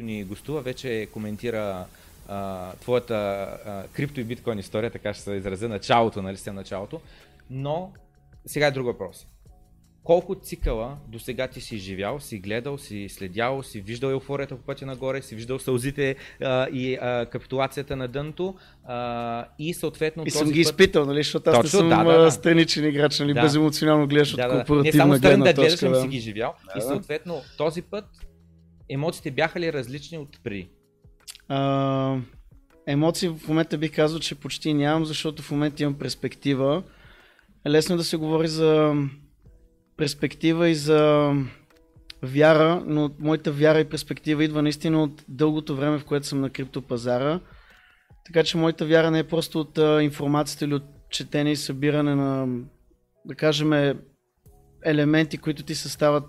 който ни гостува, вече коментира а, твоята а, крипто и биткоин история, така ще се изразя началото, нали сте началото. Но сега е друг въпрос. Колко цикъла до сега ти си живял, си гледал, си следял, си виждал еуфорията по пътя нагоре, си виждал сълзите а, и а, капитулацията на дъното а, и съответно И съм ги изпитал, нали, защото аз Точно, не съм да, да, да. страничен играч, нали, да. беземоционално гледаш да, от корпоративна Не само гледна да гледаш, да. си ги живял. Да, и съответно този път емоциите бяха ли различни от преди? А, емоции в момента бих казал, че почти нямам, защото в момента имам перспектива. Лесно е да се говори за перспектива и за вяра, но моята вяра и перспектива идва наистина от дългото време, в което съм на криптопазара. Така че моята вяра не е просто от а, информацията или от четене и събиране на, да кажем, елементи, които ти съставят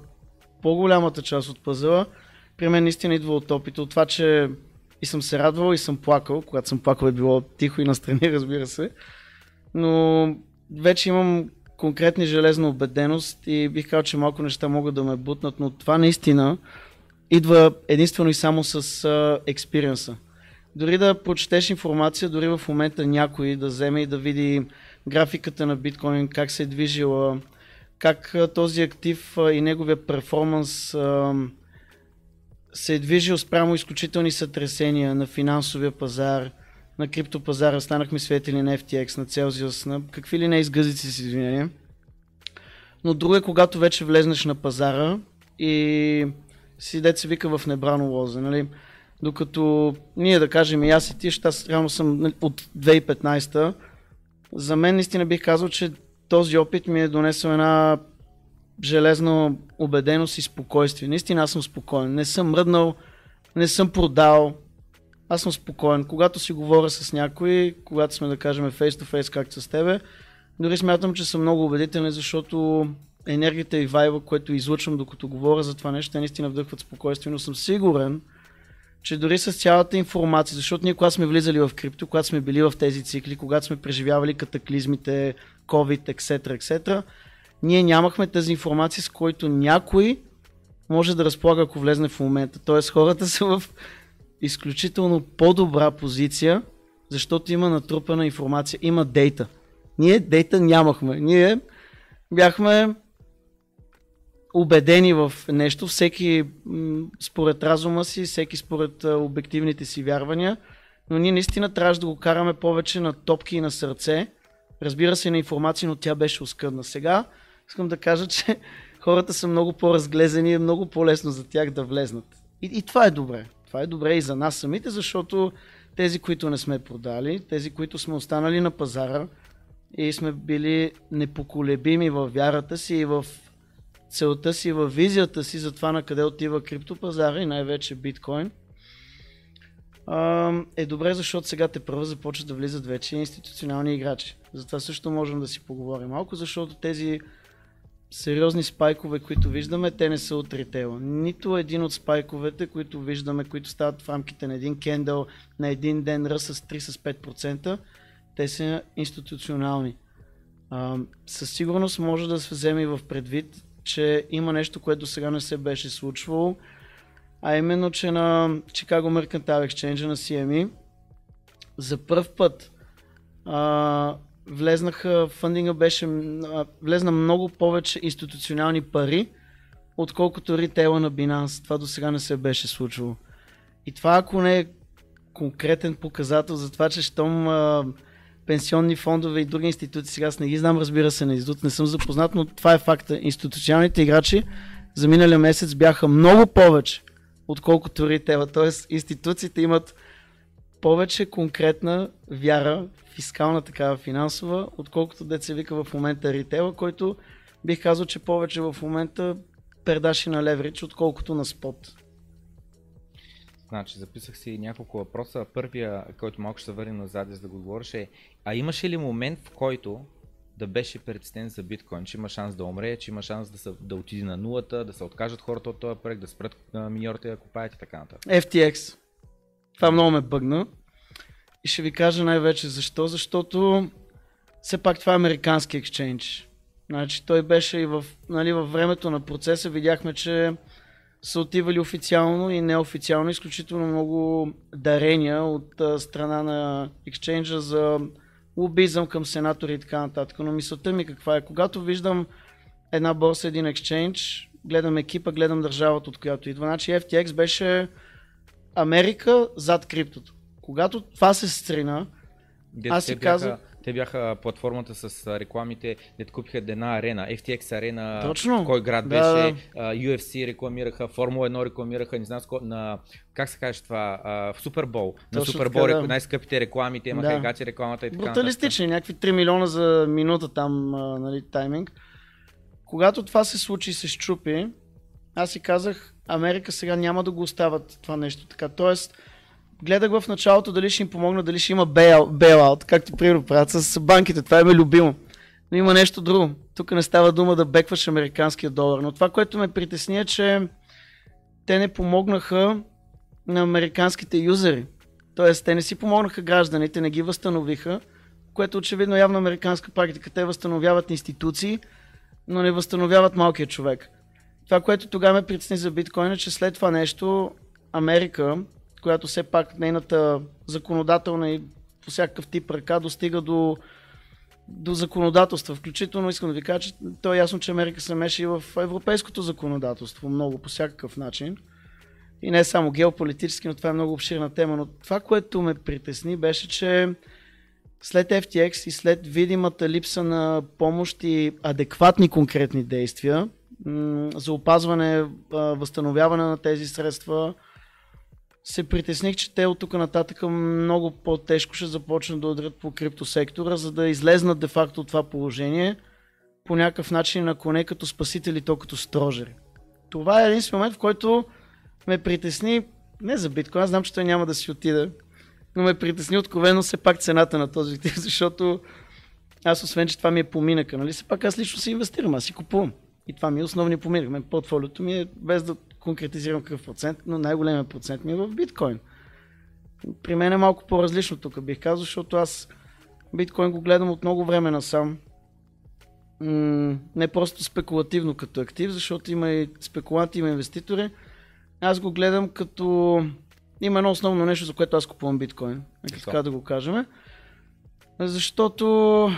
по-голямата част от пазела. При мен наистина идва от опита, от това, че и съм се радвал и съм плакал. Когато съм плакал е било тихо и настрани, разбира се. Но вече имам конкретни железна убеденост и бих казал, че малко неща могат да ме бутнат, но това наистина идва единствено и само с експириенса. Дори да прочетеш информация, дори в момента някой да вземе и да види графиката на биткоин, как се е движила, как този актив и неговия перформанс се е движил спрямо изключителни сътресения на финансовия пазар, на криптопазара, станахме свидетели на FTX, на Celsius, на какви ли не изгъзици си извинения. Но друго е когато вече влезнеш на пазара и си дете се вика в небрано лозе, нали? Докато ние да кажем и аз и ти, аз реално съм нали, от 2015 за мен наистина бих казал, че този опит ми е донесъл една железна убеденост и спокойствие. Наистина аз съм спокоен. Не съм мръднал, не съм продал. Аз съм спокоен. Когато си говоря с някой, когато сме да кажем face to face, както с тебе, дори смятам, че съм много убедителен, защото енергията и вайба, което излъчвам докато говоря за това нещо, те наистина вдъхват спокойствие, но съм сигурен, че дори с цялата информация, защото ние когато сме влизали в крипто, когато сме били в тези цикли, когато сме преживявали катаклизмите, COVID, etc., etc., ние нямахме тази информация, с който някой може да разполага, ако влезне в момента. Тоест хората са в изключително по-добра позиция, защото има натрупана информация, има дейта. Ние дейта нямахме. Ние бяхме убедени в нещо, всеки според разума си, всеки според обективните си вярвания, но ние наистина трябваше да го караме повече на топки и на сърце. Разбира се, на информация, но тя беше оскъдна. Сега искам да кажа, че хората са много по-разглезени и е много по-лесно за тях да влезнат. И, и това е добре. Това е добре и за нас самите, защото тези, които не сме продали, тези, които сме останали на пазара и сме били непоколебими в вярата си и в целта си, в визията си за това на къде отива криптопазара и най-вече биткоин, е добре, защото сега те първо започват да влизат вече институционални играчи. Затова също можем да си поговорим малко, защото тези сериозни спайкове, които виждаме, те не са от ритейла. Нито един от спайковете, които виждаме, които стават в рамките на един кендъл на един ден ръст с 3-5%, те са институционални. А, със сигурност може да се вземе в предвид, че има нещо, което сега не се беше случвало, а именно, че на Chicago Mercantile Exchange на CME за първ път а, влезнаха, фандинга беше, влезна много повече институционални пари, отколкото ритейла на Binance. Това до сега не се беше случвало. И това ако не е конкретен показател за това, че щом а, пенсионни фондове и други институции, сега аз не ги знам, разбира се, на издут, не съм запознат, но това е факта. Институционалните играчи за миналия месец бяха много повече, отколкото ритейла. Тоест институциите имат повече конкретна вяра фискална такава финансова, отколкото деца вика в момента ритейла, който бих казал, че повече в момента пердаши на леверидж, отколкото на спот. Значи, записах си няколко въпроса. Първия, който малко ще се върнем назад, за да го говориш е, а имаше ли момент, в който да беше предстен за биткоин, че има шанс да умре, че има шанс да, се, да отиде на нулата, да се откажат хората от този проект, да спрат миньорите да купаят и така нататък. FTX. Това много ме бъгна. И ще ви кажа най-вече защо. Защото все пак това е американски екшенч. Значи той беше и в, нали, във времето на процеса видяхме, че са отивали официално и неофициално изключително много дарения от а, страна на Exchange за лобизъм към сенатори и така нататък. Но мисълта ми каква е? Когато виждам една борса, един Exchange, гледам екипа, гледам държавата, от която идва. Значи FTX беше Америка зад криптото. Когато това се стрина, Дето Аз си казах- Те бяха платформата с рекламите, дето купиха една арена, FTX арена, Точно. кой град Да, беше, UFC рекламираха, Формула 1 рекламираха, не знам с ко, на, как се каже това, в Супербол. На Супербол да. най-скъпите реклами, те имаха Да. егати рекламата и така бруталистични, някакви 3 милиона за минута там, нали, тайминг. Когато това се случи и се щупи, аз си казах, Америка сега няма да го остават това нещо така. Тоест, гледах в началото дали ще им помогна, дали ще има бейл- бейлаут, както примерно правят с банките. Това е ме любимо. Но има нещо друго. Тук не става дума да бекваш американския долар. Но това, което ме притесни е, че те не помогнаха на американските юзери. Тоест, те не си помогнаха гражданите, не ги възстановиха, което очевидно е явно американска практика. Те възстановяват институции, но не възстановяват малкия човек. Това, което тогава ме притесни за биткоин е, че след това нещо Америка, която все пак нейната законодателна и по всякакъв тип ръка достига до, до законодателства. Включително искам да ви кажа, че то е ясно, че Америка се меши и в европейското законодателство много по всякакъв начин. И не само геополитически, но това е много обширна тема. Но това, което ме притесни, беше, че след FTX и след видимата липса на помощ и адекватни конкретни действия за опазване, възстановяване на тези средства, се притесних, че те от тук нататък много по-тежко ще започнат да удрят по криптосектора, за да излезнат де-факто от това положение по някакъв начин, ако не като спасители, то като строжери. Това е един момент, в който ме притесни, не за биткоин, аз знам, че той няма да си отиде, но ме притесни откровено все пак цената на този актив, защото аз освен, че това ми е поминъка, нали, все пак аз лично си инвестирам, аз си купувам. И това ми е основният поминък. Мен портфолиото ми е, без да конкретизирам какъв процент, но най-големият процент ми е в биткоин. При мен е малко по-различно тук, бих казал, защото аз биткоин го гледам от много време насам. М- не просто спекулативно като актив, защото има и спекуланти, има инвеститори. Аз го гледам като... Има едно основно нещо, за което аз купувам биткоин. Нека така да го кажем. Защото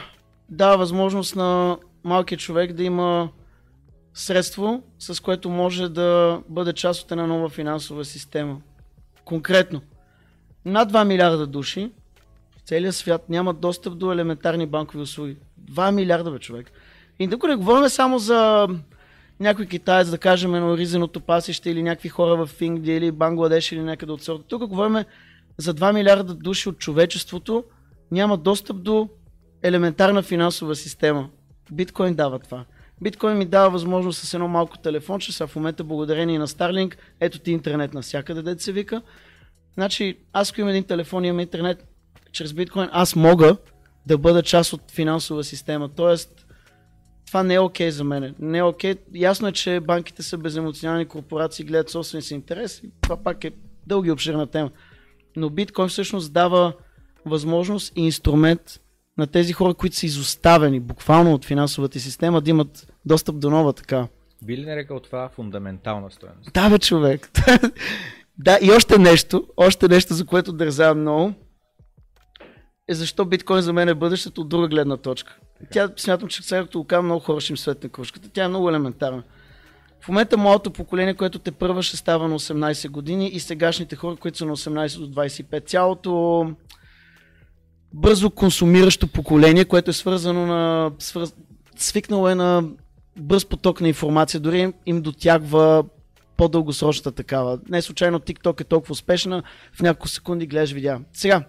дава възможност на малкият човек да има средство, с което може да бъде част от една нова финансова система. Конкретно, над 2 милиарда души в целия свят нямат достъп до елементарни банкови услуги. 2 милиарда, бе, човек. И тук не говорим само за някой китаец, да кажем, на ризеното пасище или някакви хора в Индия или Бангладеш или някъде от сорта. Тук говорим за 2 милиарда души от човечеството нямат достъп до елементарна финансова система. Биткоин дава това. Биткоин ми дава възможност с едно малко телефонче, сега в момента благодарение на Starlink, ето ти интернет навсякъде, дете се вика. Значи, аз ако имам един телефон и имам интернет чрез биткоин, аз мога да бъда част от финансова система. Тоест, това не е окей за мен. Не е окей. Ясно е, че банките са беземоционални корпорации, гледат собствения си интерес. И това пак е дълги обширна тема. Но биткоин всъщност дава възможност и инструмент на тези хора, които са изоставени буквално от финансовата система, да имат достъп до нова така. Би ли нарекал това фундаментална стоеност? Да, бе, човек. да, и още нещо, още нещо, за което държавам много, е защо биткоин за мен е бъдещето от друга гледна точка. Тя смятам, че го казвам, много хора ще им светне кружката. Тя е много елементарна. В момента моето поколение, което те първа ще става на 18 години и сегашните хора, които са на 18 до 25, цялото бързо консумиращо поколение, което е свързано на... Свърз... свикнало е на бърз поток на информация, дори им, им дотягва по-дългосрочната такава. Не случайно TikTok е толкова успешна, в няколко секунди гледаш видеа. Сега,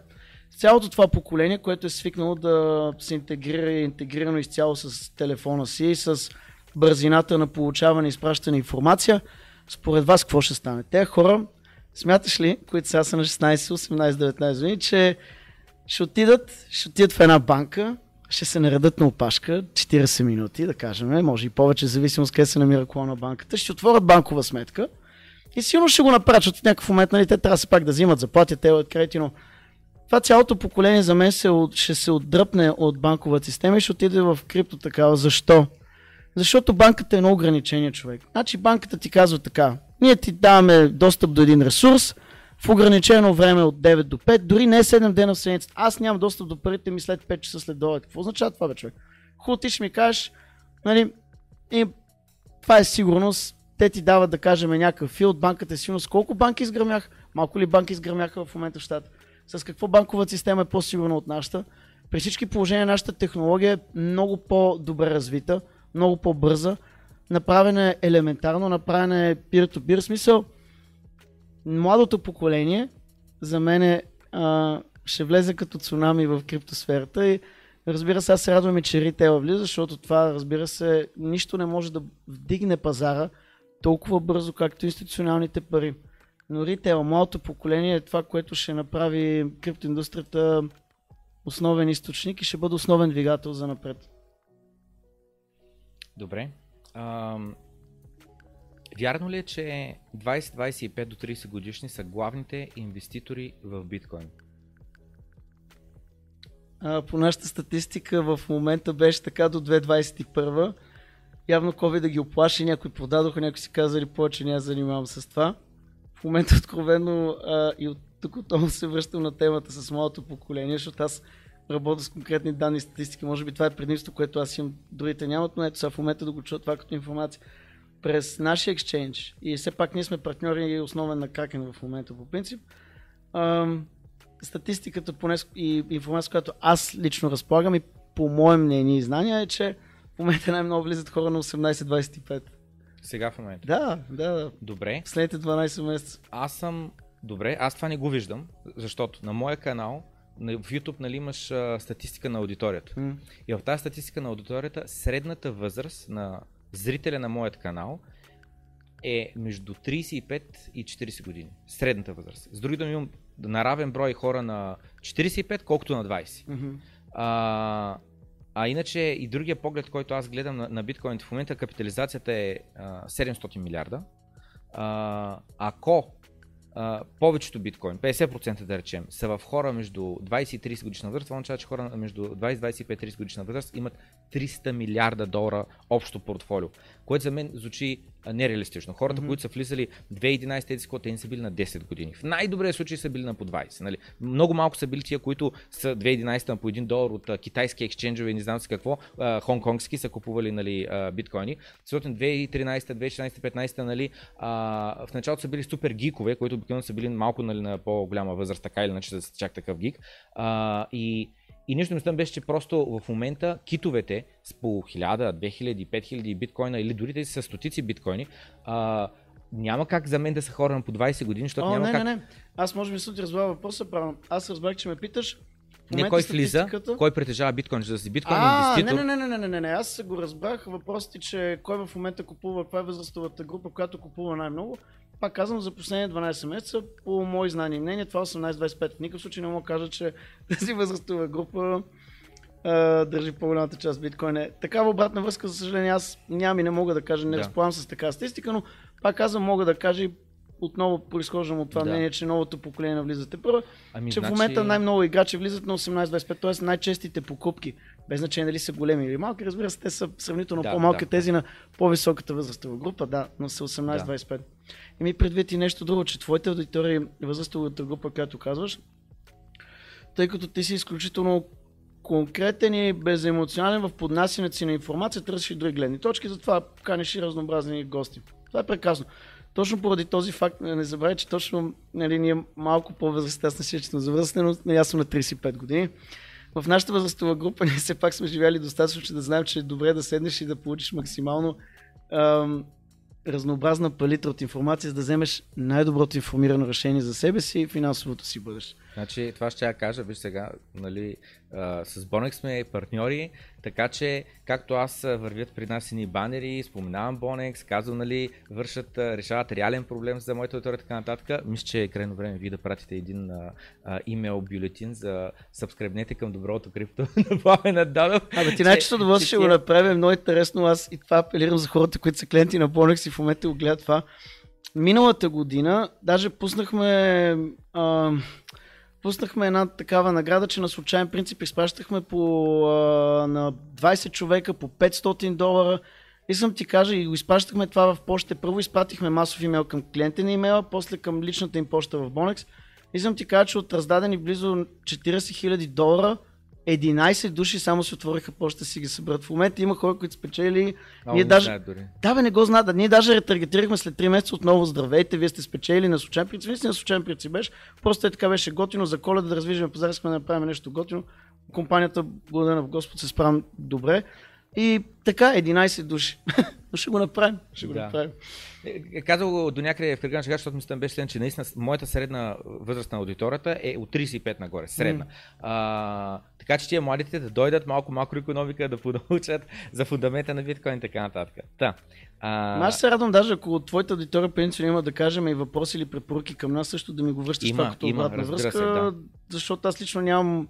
цялото това поколение, което е свикнало да се интегрира и е интегрирано изцяло с телефона си и с бързината на получаване и изпращане информация, според вас какво ще стане? Те хора, смяташ ли, които сега са на 16, 18, 19 години, че ще отидат, ще отидат в една банка, ще се наредат на опашка 40 минути, да кажем, може и повече, зависимост къде се намира кола на банката, ще отворят банкова сметка и сигурно ще го направят, защото в някакъв момент нали, те трябва се пак да взимат заплати, те от кредити, но това цялото поколение за мен се, ще се отдръпне от банковата система и ще отиде в крипто такава. Защо? Защото банката е на ограничение човек. Значи банката ти казва така, ние ти даваме достъп до един ресурс в ограничено време от 9 до 5, дори не 7 дена в седмицата. Аз нямам достъп до парите ми след 5 часа след долу. Какво означава това, бе, човек? Хубаво ти ще ми кажеш, нали, и това е сигурност, те ти дават да кажем някакъв фил от банката е сигурност. Колко банки изгърмяха? Малко ли банки изгърмяха в момента в щата? С какво банкова система е по-сигурна от нашата? При всички положения нашата технология е много по-добре развита, много по-бърза, направена е елементарно, направена е peer-to-peer смисъл. Младото поколение за мен е, а, ще влезе като цунами в криптосферата и разбира се, аз се радвам че ритейла влиза, защото това, разбира се, нищо не може да вдигне пазара толкова бързо, както институционалните пари. Но ритейла, младото поколение е това, което ще направи криптоиндустрията основен източник и ще бъде основен двигател за напред. Добре. Вярно ли е, че 20-25 до 30 годишни са главните инвеститори в биткоин? А, по нашата статистика в момента беше така до 2021. Явно COVID да ги оплаши, някои продадоха, някои си казали повече, няма занимавам с това. В момента откровено а, и от тук отново се връщам на темата с малото поколение, защото аз работя с конкретни данни и статистики. Може би това е предимство, което аз имам, другите нямат, но ето сега в момента да го чуя това като информация. През нашия екшенж и все пак ние сме партньори и основен на Кракен в момента по принцип. Статистиката поне и информация, която аз лично разполагам и по мое мнение и знания е, че в момента най-много влизат хора на 18-25. Сега в момента? Да, да, да. Добре. Следните 12 месеца. Аз съм... Добре, аз това не го виждам, защото на моя канал в YouTube нали, имаш а, статистика на аудиторията. М. И в тази статистика на аудиторията, средната възраст на зрителя на моят канал е между 35 и 40 години. Средната възраст. С други думи имам на равен брой хора на 45, колкото на 20. Мгм. А, а иначе и другия поглед, който аз гледам на, на биткоин, в момента капитализацията е а, 700 милиарда. А, ако повечето биткоин, 50% да речем, са в хора между 20 и 30 годишна възраст, това означава, че хора между 20, 25 и 30 годишна възраст имат 300 милиарда долара общо портфолио, което за мен звучи нереалистично. Хората, Мгм. които са влизали 2011 тези те не са били на 10 години. В най-добрия случай са били на по 20. Нали? Много малко са били тия, които са 2011 на по 1 долар от а, китайски ексченджове и не знам си какво, а, хонконгски са купували нали, а, биткоини. Съответно 2013, 2016, 2015 нали, а, в началото са били супер гикове, които обикновено са били малко нали, на по-голяма възраст, така или иначе са чак такъв гик. А, и и нищо не стъм беше, че просто в момента китовете с по 1000, 2000, 5000 биткоина или дори тези са стотици биткоини, а, няма как за мен да са хора на по 20 години, защото О, няма не, как... не, не. Аз може би съм ти разбрал въпроса правилно. Аз разбрах, че ме питаш. Не кой влиза, кой притежава биткоин, за да си биткоин А, не, инвеститор. не, не, не, не, не, не, аз го разбрах. Въпросът е, че кой в момента купува, каква е възрастовата група, която купува най-много. Пак казвам, за последните 12 месеца, по мои знания и мнения, това е 18-25. В никакъв случай не мога да кажа, че тази възрастова група а, държи по-голямата част биткоин. Е. Такава обратна връзка, за съжаление, аз нямам и не мога да кажа, не Да. разполагам с такава статистика, но пак казвам, мога да кажа и отново произхождам от това Да. мнение, че новото поколение навлизате първо, Ами, че значи... в момента най-много играчи влизат на 18-25, т.е. най-честите покупки, без значение дали са големи или малки, разбира се, те са сравнително Да, по-малки да. тези на по-високата възрастова група, да, но са 18-25. И ми предвид и нещо друго, че твоите аудитории, възрастовата група, която казваш, тъй като ти си изключително конкретен и беземоционален в поднасянето си на информация, търсиш и други гледни точки, затова канеш и разнообразни гости. Това е прекрасно. Точно поради този факт, не забравяй, че точно нали, ние малко по-възрастни, аз не си че за възрастен, но аз съм на 35 години. В нашата възрастова група ние все пак сме живяли достатъчно, че да знаем, че е добре да седнеш и да получиш максимално ам, разнообразна палитра от информация, за да вземеш най-доброто информирано решение за себе си и финансовото си бъдеще. Значи, това ще я кажа, виж сега, нали, а, с Bonex сме партньори, така че, както аз вървят при нас едни банери, споменавам Bonex, казвам, нали, вършат, решават реален проблем за моята аудитория и така нататък. Мисля, че е крайно време вие да пратите един а, а, имейл бюлетин за сабскребнете към доброто крипто на Пламен Данов. Абе, ти Че- удоволствие че ще го направим, много интересно. Аз и това апелирам за хората, които са клиенти на Bonex и в момента го гледат това. Миналата година даже пуснахме а, пуснахме една такава награда, че на случайен принцип изпращахме по, на 20 човека по 500 долара Искам ти кажа и го изпращахме това в почта. Първо изпратихме масов имейл към клиента на имейла, после към личната им почта в Bonex. Искам ти кажа, че от раздадени близо 40 000 долара, 11 души само си отвориха почта си ги събрат. В момента има хора, които спечели. Много Ние не даже, дори. да, бе, не го знаят. Ние даже ретаргетирахме след 3 месеца отново здравейте, вие сте спечели на случайен принцип. Наистина на случайен принцип беше. Просто е така беше готино за коледа да раздвижим пазара, искаме да направим нещо готино. Компанията, благодаря на Господ, се справим добре. И така, 11 души. Но ще го направим. Ще го Да. направим. Е, е, Казал го до някъде в кръга на шега, защото мисля, беше следен, че наистина моята средна възраст на аудиторията е от 35 нагоре, средна. А, така че тия младите да дойдат малко макроекономика, да понаучат за фундамента на биткоин и така нататък. Та, а, Аз се радвам даже ако от твоята аудитория принципно има да кажем и въпроси или препоръки към нас, също да ми го връщаш Има, това като има, обратна връзка, се, да. защото аз лично нямам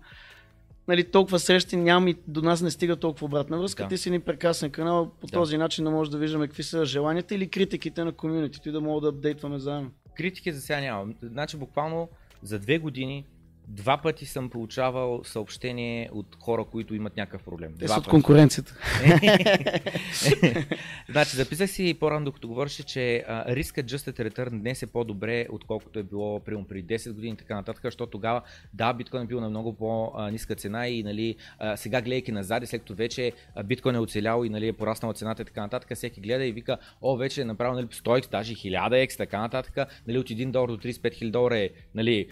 нали, толкова срещи, нямам и до нас не стига толкова обратна връзка. Да. Ти си ни прекрасен канал, по Да. този начин да може да виждаме какви са желанията или критиките на комьюнитито и да мога да апдейтваме заедно. критики за сега нямам. Значи буквално за две години два пъти съм получавал съобщение от хора, които имат някакъв проблем. Те са от конкуренцията. значи, записах си по-рано, докато говореше, че риска Adjusted Return днес е по-добре, отколкото е било примерно преди 10 години и така нататък, защото тогава, да, биткоин е бил на много по-ниска цена и нали, сега гледайки назад, след като вече биткоин е оцелял и нали, е пораснала цената и така нататък, всеки гледа и вика, о, вече е направил нали, 100x, даже 1000x, така нататък, нали, от 1 долар до 35 000 долара е нали,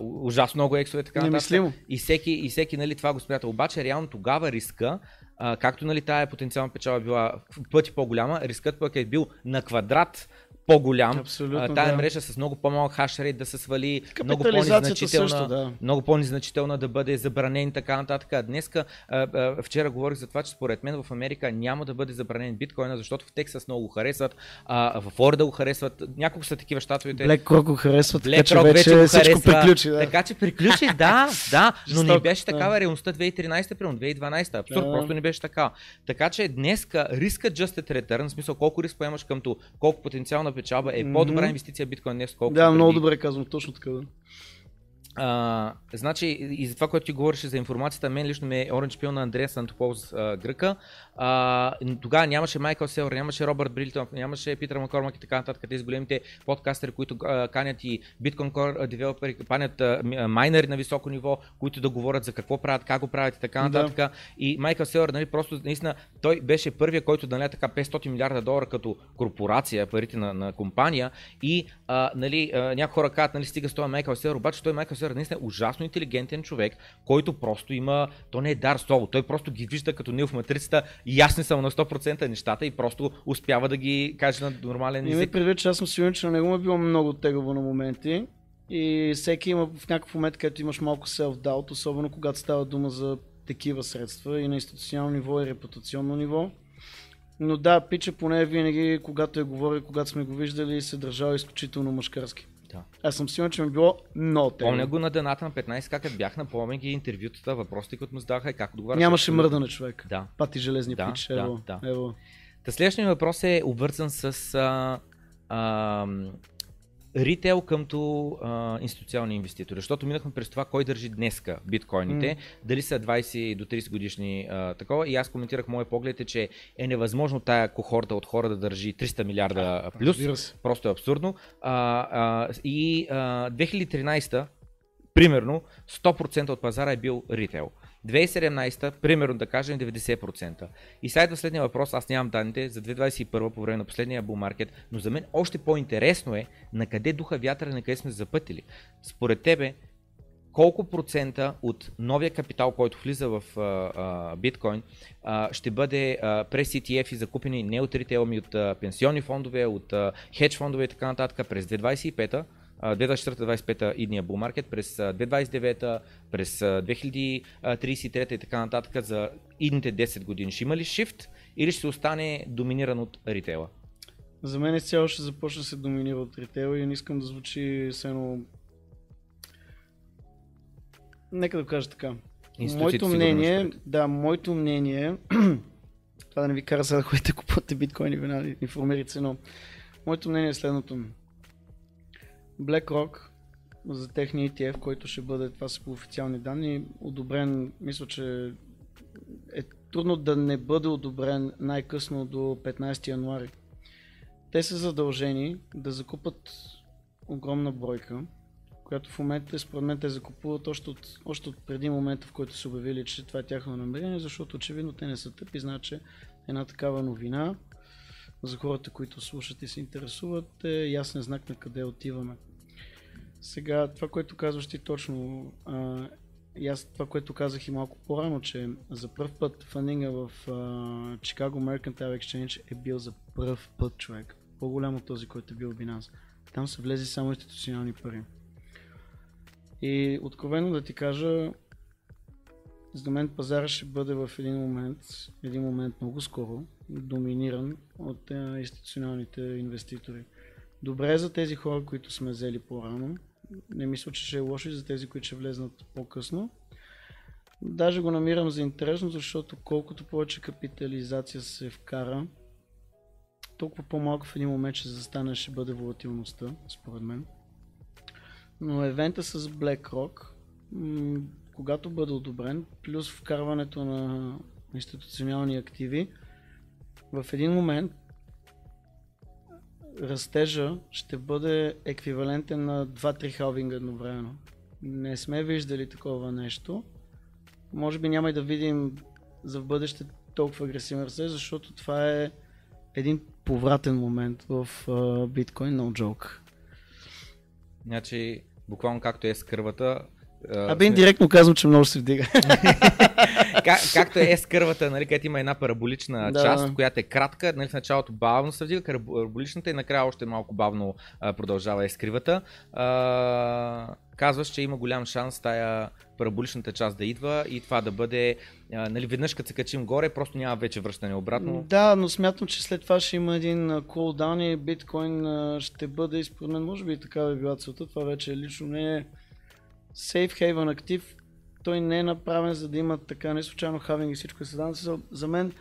ужасно много ексове, така нататък. Немислимо. И всеки, и всеки нали, това го спрятал. Обаче реално тогава риска, а, както нали, тая потенциална печала била в пъти по-голяма, рискът пък е бил на квадрат по-голям. Абсолютно, тая да. мрежа с много по-малък хашрейт да се свали, много по-незначителна, също, да. много по-незначителна да бъде забранен и така нататък. Днеска, вчера говорих за това, че според мен в Америка няма да бъде забранен биткоина, защото в Тексас много го харесват, в Флорида го харесват, няколко са такива щатовете. Black Rock го харесва, така че вече, го всичко харесва. приключи. Да. Така че приключи, да, да, но не Жестоко, беше да. такава реалността 2013, примерно 2012. Абсурд, Да. просто не беше така. Така че днеска риска Adjusted Return, в смисъл колко риск поемаш към то, колко потенциална печалба е по-добра инвестиция биткоин днес, колко Да, много добре казвам, точно така. Да. А, значи, и за това, което ти говореше за информацията, мен лично ми е Orange Pill на Андрея Сантополз а, Гръка. А, тогава нямаше Майкъл Селър, нямаше Робърт Брилтон, нямаше Питър Маккормак и така нататък, тези големите подкастери, които а, канят и Core девелопери, канят а, майнери на високо ниво, които да говорят за какво правят, как го правят и така Да. нататък. И Майкъл Селър, нали, просто наистина, той беше първия, който да наля така 500 милиарда долара като корпорация, парите на, на компания и а, нали, някои хора казват, нали, стига с това Майкъл Селър, обаче той Майкъл Селър наистина е ужасно интелигентен човек, който просто има, то не е дар слово, той просто ги вижда като Нил в матрицата, ясни са на 100% нещата и просто успява да ги каже на нормален език. предвид, че аз съм сигурен, че на него му е било много тегаво на моменти. И всеки има в някакъв момент, където имаш малко self-doubt, особено когато става дума за такива средства и на институционално ниво и репутационно ниво. Но да, Пича поне винаги, когато е говорил, когато сме го виждали, се държал изключително мъжкарски. Да. Аз съм сигурен, че ми е било много тегаво. Помня го на дената на 15, как бях, напомня ги интервютата, въпросите, които му задаха и как отговаряше. Нямаше мърдане човек. Да. Пати железни Да, пич. да, Ево, да. ево. Та следващия въпрос е обвързан с а, а, ритейл къмто а, институционални инвеститори, защото минахме през това кой държи днеска биткоините, М. дали са 20 до 30 годишни а, такова и аз коментирах моя поглед е, че е невъзможно тая кохорта от хора да държи 300 милиарда а, плюс, просто е абсурдно. А, а, и а, 2013 примерно 100% от пазара е бил ритейл. 2017, примерно да кажем 90%. И следва следния въпрос, аз нямам данните за 2021 по време на последния bull маркет, но за мен още по-интересно е на къде духа вятъра, на къде сме запътили. Според тебе, колко процента от новия капитал, който влиза в биткоин, ще бъде а, през ETF и закупени не от ритейл, ами от а, пенсионни фондове, от хедж фондове и така нататък през 2025 а, 2024-2025 идния bull през а, 2029, през а, 2033 и така нататък за идните 10 години. Ще има ли shift или ще остане доминиран от ритейла? За мен цяло ще започне да се доминира от ритейл и не искам да звучи все едно... Нека да кажа така. Моето мнение, да, моето мнение, това да не ви кара сега да ходите купувате биткоини, веднага информирайте се, но моето мнение е следното. BlackRock за техния ETF, който ще бъде, това са по официални данни, одобрен, мисля, че е трудно да не бъде одобрен най-късно до 15 януари. Те са задължени да закупат огромна бройка, която в момента, според мен, те закупуват още от, още от преди момента, в който са обявили, че това е тяхно намерение, защото очевидно те не са тъпи, знаят, една такава новина за хората, които слушат и се интересуват, е ясен знак на къде отиваме. Сега, това, което казваш ти точно, а, и аз това, което казах и малко по-рано, че за първ път фандинга в а, Chicago Mercantile Exchange е бил за първ път човек. По-голям от този, който е бил Binance. Там са влезли само институционални пари. И откровено да ти кажа, за мен пазара ще бъде в един момент, един момент много скоро, доминиран от институционалните инвеститори. Добре е за тези хора, които сме взели по-рано. Не мисля, че ще е лошо и за тези, които ще влезнат по-късно. Даже го намирам за интересно, защото колкото повече капитализация се вкара, толкова по-малко в един момент ще застане, ще бъде волатилността, според мен. Но евента с BlackRock, когато бъде одобрен, плюс вкарването на институционални активи, в един момент растежа ще бъде еквивалентен на 2-3 халвинга едновременно. Не сме виждали такова нещо. Може би няма и да видим за в бъдеще толкова агресивен растеж, защото това е един повратен момент в биткоин, uh, no joke. Значи, буквално както е с кървата, Абе, индиректно казвам, че много се вдига. как, както е с кървата, нали, където има една параболична да. част, която е кратка, нали, в началото бавно се вдига, параболичната и накрая още малко бавно а, продължава с кривата. А, казваш, че има голям шанс тая параболичната част да идва и това да бъде, а, нали, веднъж като се качим горе, просто няма вече връщане обратно. Да, но смятам, че след това ще има един кулдаун и биткоин ще бъде, според мен, може би и такава е била целта, това вече лично не е Safe Haven актив, той не е направен за да има така не случайно хавинг и всичко е създадено. За, за мен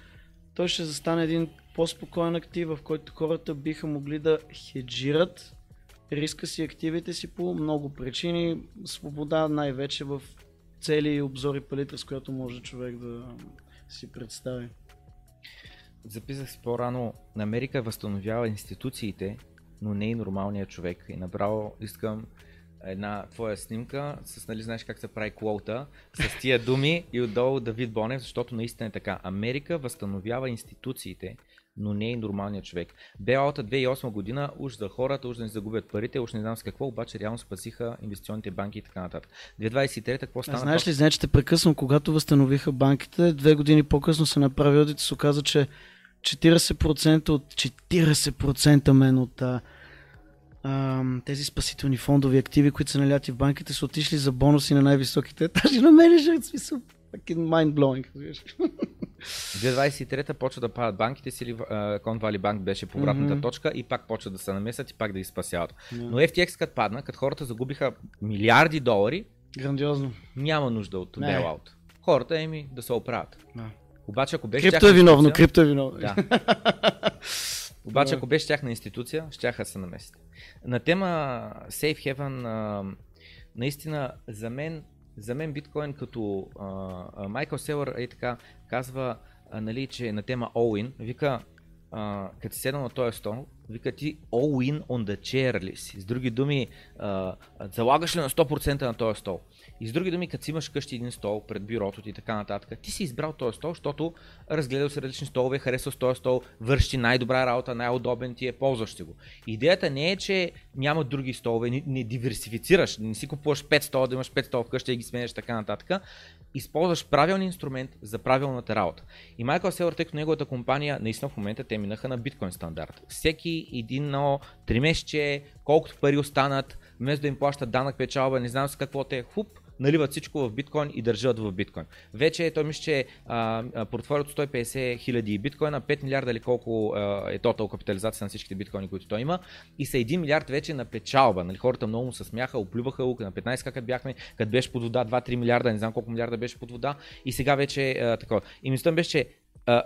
той ще застане един по-спокоен актив, в който хората биха могли да хеджират риска си, активите си по много причини. Свобода най-вече в цели обзори палитра, с която може човек да си представи. Записах си по-рано, Америка възстановява институциите, но не и нормалния човек. И направо искам една твоя снимка с, нали, знаеш как се прави квота, с тия думи и отдолу Давид Бонев, защото наистина е така. Америка възстановява институциите, но не и нормалният човек. Белата 2008 година уж за хората, уж да не загубят парите, уж не знам с какво, обаче реално спасиха инвестиционните банки и така нататък. 2023 какво стана? А, знаеш ли, знаеш, че прекъсвам, когато възстановиха банките, две години по-късно се направи одит и се оказа, че 40% от 40% мен от а, тези спасителни фондови активи, които са наляти в банките, са отишли за бонуси на най-високите етажи на менеджерите. Смисъл, fucking mind-blowing. 2023 почва да падат банките си, Кон Вали Банк беше повратната mm-hmm. точка и пак почва да се намесят и пак да ги спасяват. Yeah. Но FTX като падна, като хората загубиха милиарди долари, Грандиозно. Няма нужда от bailout. Хората еми да се оправят. Yeah. Обаче ако беше Крипто е виновно, крипто е виновно. Да. Обаче, ако беше тяхна институция, щяха се намесят. На тема Safe Haven, а, наистина за мен, за мен биткоин като Майкъл Селър е така казва, а, нали, че на тема All-in, вика, а, като седна на този стол, вика ти all in on the chair ли си? С други думи, а, залагаш ли на 100% на този стол? И с други думи, като си имаш къщи един стол пред бюрото ти и така нататък, ти си избрал този стол, защото разгледал си различни столове, харесал този стол, върши най-добра работа, най-удобен ти е, ползваш го. Идеята не е, че няма други столове, не, не диверсифицираш, не си купуваш 5 стола, да имаш 5 стола вкъщи и ги сменяш така нататък. Използваш правилния инструмент за правилната работа. И Майкъл Селър, тъй като неговата компания, наистина в момента те минаха на биткоин стандарт. Всеки един на 3 месече, колкото пари останат, вместо да им плащат данък печалба, не знам с какво те е, хуп, наливат всичко в биткоин и държат в биткоин. Вече той мисля, че портфолиото 150 хиляди биткоина, 5 милиарда или колко е тотал капитализация на всичките биткоини, които той има и са 1 милиард вече на печалба. Нали, хората много му се смяха, оплюваха го на 15 как бяхме, като беше под вода 2-3 милиарда, не знам колко милиарда беше под вода и сега вече е такова. И мисълта беше, че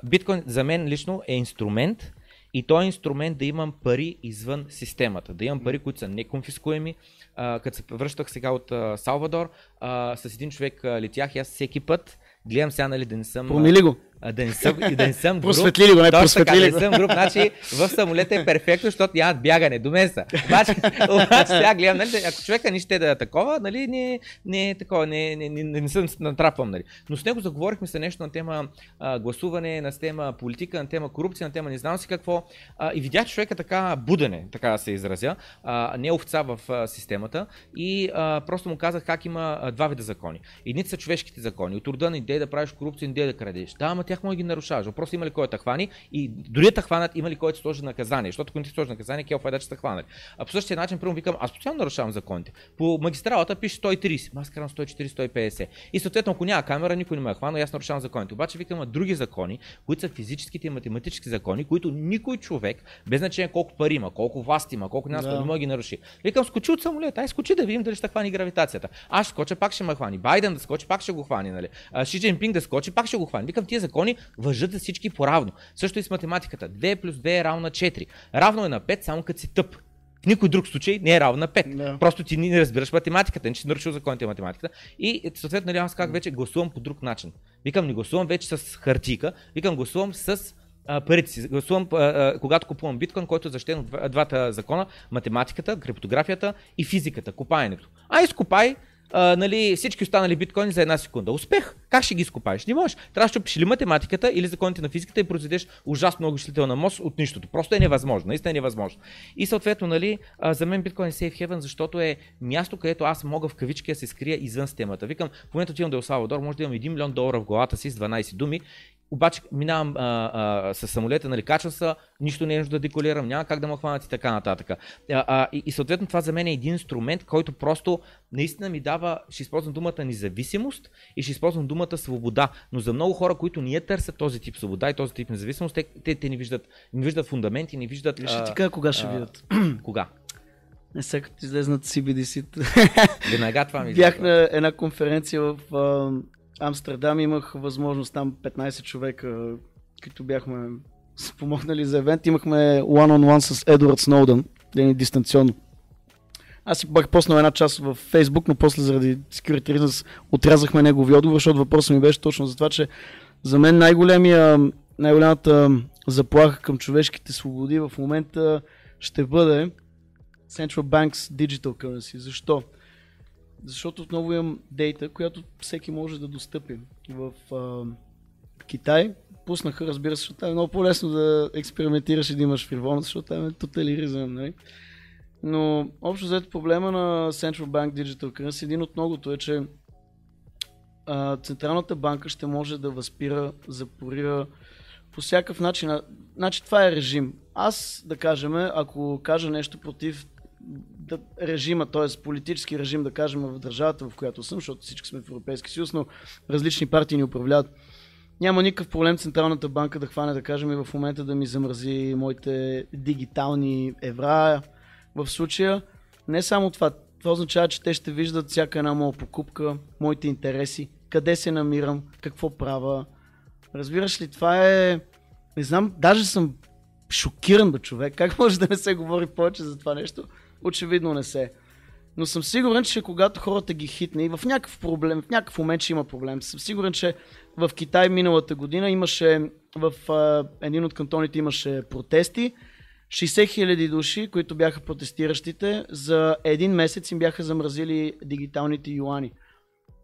биткоин за мен лично е инструмент, и този инструмент да имам пари извън системата, да имам пари, които са неконфискуеми, а, като се връщах сега от а, Салвадор, а, с един човек а, летях и аз всеки път. Гледам сега нали да не съм... Промили го? Да не съм, да не съм груп. Просветлили го, не, просветлили да го. не съм груп. Значи в самолета е перфектно, защото нямат бягане до меса. Обаче, обаче сега гледам, нали, ако човека не ще да е такова, нали, не, не е такова, не, не, не, не, не съм натрапвам. Нали. Но с него заговорихме се нещо на тема а, гласуване, на тема политика, на тема корупция, на тема не знам си какво. А, и видях човека така будене, така да се изразя, а, не овца в а, системата. И а, просто му казах как има а, два вида закони. Едните са човешките закони. От рода на идея да правиш корупция, идея да крадеш. Да, ама тях може да ги нарушаваш. Въпросът е има ли кой да хвани и дори да хванат, има ли кой да сложи наказание. Защото ако не ти сложи наказание, кел файда, че те хванали. А по същия начин, първо викам, аз постоянно нарушавам законите. По магистралата пише 130, ама аз карам 140-150. И съответно, ако няма камера, никой не ме е хванал, и аз нарушавам законите. Обаче викам, други закони, които са физическите и математически закони, които никой човек, без значение колко пари има, колко власт има, колко няма, Да. може ги наруши. Викам, скочи от самолета, ай скочи да видим дали ще хвани гравитацията. Аз скоча, пак ще ме хвани. Байден да скочи, пак ще го хвани. Нали? Ши Джинпинг да скочи, пак ще го хвани. Викам, тия закони въжат за всички поравно. Също и с математиката. 2 плюс 2 е равно на 4. Равно е на 5, само като си тъп. В никой друг случай не е равно на 5. Да. Просто ти не разбираш математиката, не че си нарушил законите на математиката. И е, съответно, нали, аз как вече гласувам по друг начин. Викам, не гласувам вече с хартика, викам, гласувам с а, парите си. Гласувам, а, а, когато купувам биткоин, който е защитен от два- двата закона, математиката, криптографията и физиката, копаенето. А изкопай а, нали, всички останали биткоини за една секунда. Успех! Как ще ги изкопаеш? Не можеш. Трябва да щупиш или математиката, или законите на физиката и произведеш ужасно много изчислителна мощ от нищото. Просто е невъзможно. Наистина е невъзможно. И съответно, нали, а, за мен биткоин е safe haven, защото е място, където аз мога в кавички да се скрия извън системата. Викам, в момента отивам да е Салвадор, може да имам 1 милион долара в главата си с 12 думи обаче минавам а, а, с самолета, нали, качвам се, нищо не е нужно да деколирам, няма как да ме хванат и така нататък. А, а, и, и съответно това за мен е един инструмент, който просто наистина ми дава, ще използвам думата независимост и ще използвам думата свобода. Но за много хора, които ние търсят този тип свобода и този тип независимост, те, те, те не, виждат, не виждат фундаменти, не виждат... Ще ти кажа кога ще видят. Кога? Не сега като излезнат CBDC. Веднага това ми Бях на една конференция в Амстердам, имах възможност там 15 човека, които бяхме спомогнали за евент. Имахме one-on-one с Едвард Сноудън, ден дистанционно. Аз си бях поснал една част в Фейсбук, но после заради security reasons отрязахме негови отговор, защото въпросът ми беше точно за това, че за мен най-големия, най-голямата заплаха към човешките свободи в момента ще бъде Central Bank's Digital Currency. Защо? Защото отново имам дейта, която всеки може да достъпи. В а, Китай пуснаха, разбира се, защото там е много по-лесно да експериментираш и да имаш фриволност, защото там е тоталиризъм, нали? Но общо взето проблема на Central Bank Digital Currency, един от многото е, че а, Централната банка ще може да възпира, запорира по всякакъв начин. Значи това е режим. Аз, да кажем, ако кажа нещо против да, режима, т.е. политически режим, да кажем, в държавата, в която съм, защото всички сме в Европейски съюз, но различни партии ни управляват. Няма никакъв проблем Централната банка да хване, да кажем, и в момента да ми замрази моите дигитални евра. В случая, не само това, това означава, че те ще виждат всяка една моя покупка, моите интереси, къде се намирам, какво правя. Разбираш ли, това е... Не знам, даже съм шокиран бе човек. Как може да не се говори повече за това нещо? Очевидно не се. Но съм сигурен, че когато хората ги хитне и в някакъв проблем, в някакъв момент ще има проблем. Съм сигурен, че в Китай миналата година имаше, в а, един от кантоните имаше протести. 60 хиляди души, които бяха протестиращите, за един месец им бяха замразили дигиталните юани.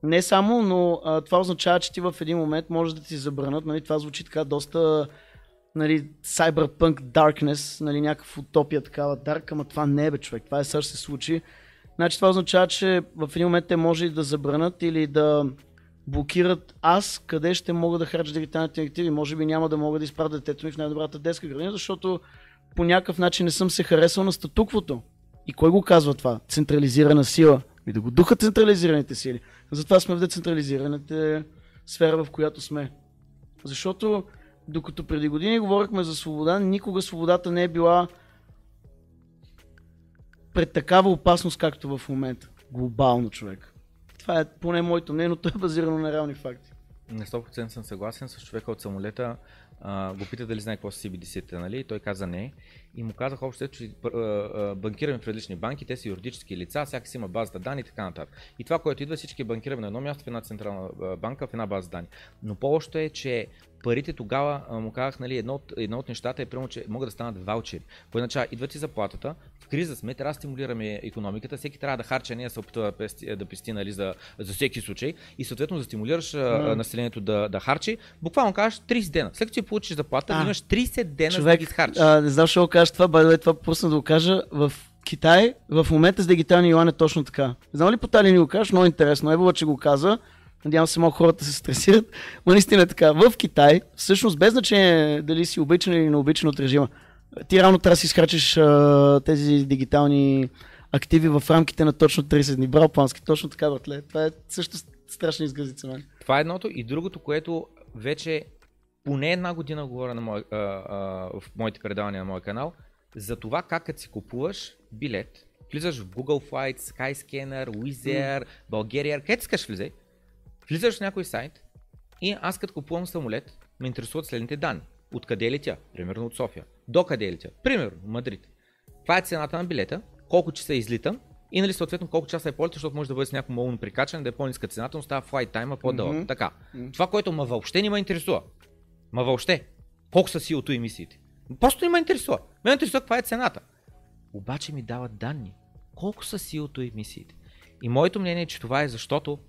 Не само, но а, това означава, че ти в един момент може да ти забранат. Нали, това звучи така доста нали, Cyberpunk Darkness, нали, някаква утопия такава дарк, ама това не е бе човек, това е също се случи. Значи това означава, че в един момент те може и да забранат или да блокират аз къде ще мога да харча дигиталните активи. Може би няма да мога да изпратя детето ми в най-добрата детска градина, защото по някакъв начин не съм се харесал на статуквото. И кой го казва това? Централизирана сила. И да го духат централизираните сили. Затова сме в децентрализираната сфера, в която сме. Защото докато преди години говорихме за свобода, никога свободата не е била пред такава опасност, както в момента. Глобално човек. Това е поне моето мнение, но то е базирано на реални факти. На 100% съм съгласен с човека от самолета. А, го пита дали знае какво са CBDC-та, нали? И той каза не. И му казах общо, че банкираме в различни банки, те са юридически лица, всяка си има базата данни и така нататък. И това, което идва, всички банкираме на едно място в една централна банка, в една база данни. Но по-лошото е, че парите тогава му казах, нали, едно от, едно от нещата е прямо, че могат да станат ваучери. Кое означава, идва ти заплатата, в криза сме, трябва да стимулираме економиката, всеки трябва да харча, не да се опитва да пести, да пести нали, за, за всеки случай и съответно да стимулираш mm. населението да, да харчи, буквално кажеш 30 дена. След като ти получиш заплата, а, имаш 30 дена човек, да ги изхарчиш. А, не знам, кажеш това, бай, това пусна да го кажа в Китай в момента с дигиталния юан е точно така. Знам ли по тази ни го кажеш? Много интересно. Ево, че го каза. Надявам се малко хората се стресират. Но наистина е така. В Китай, всъщност без значение дали си обичан или необичан от режима, ти рано трябва да си изхарчиш тези дигитални активи в рамките на точно 30 дни. Браво, Пански, точно така, братле. Това е също страшна изгъзица. Мен. Това е едното. И другото, което вече поне една година говоря на мой, а, а, в моите предавания на моя канал, за това как като си купуваш билет, влизаш в Google Flights, Skyscanner, Wizz Air, Bulgaria, където искаш влизай, влизаш в някой сайт и аз като купувам самолет, ме интересуват следните данни. Откъде летя? Примерно от София. До къде летя? Примерно Мадрид. Това е цената на билета, колко часа излитам и нали съответно колко часа е полета, защото може да бъде с някакво малко прикачане, да е по-ниска цената, но става флайт тайма по-дълъг. Mm-hmm. Така. Mm-hmm. Това, което ма въобще не ме интересува. Ма въобще. Колко са силото емисиите. Просто не ме интересува. Ме интересува каква е цената. Обаче ми дават данни. Колко са силото емисиите. И моето мнение е, че това е защото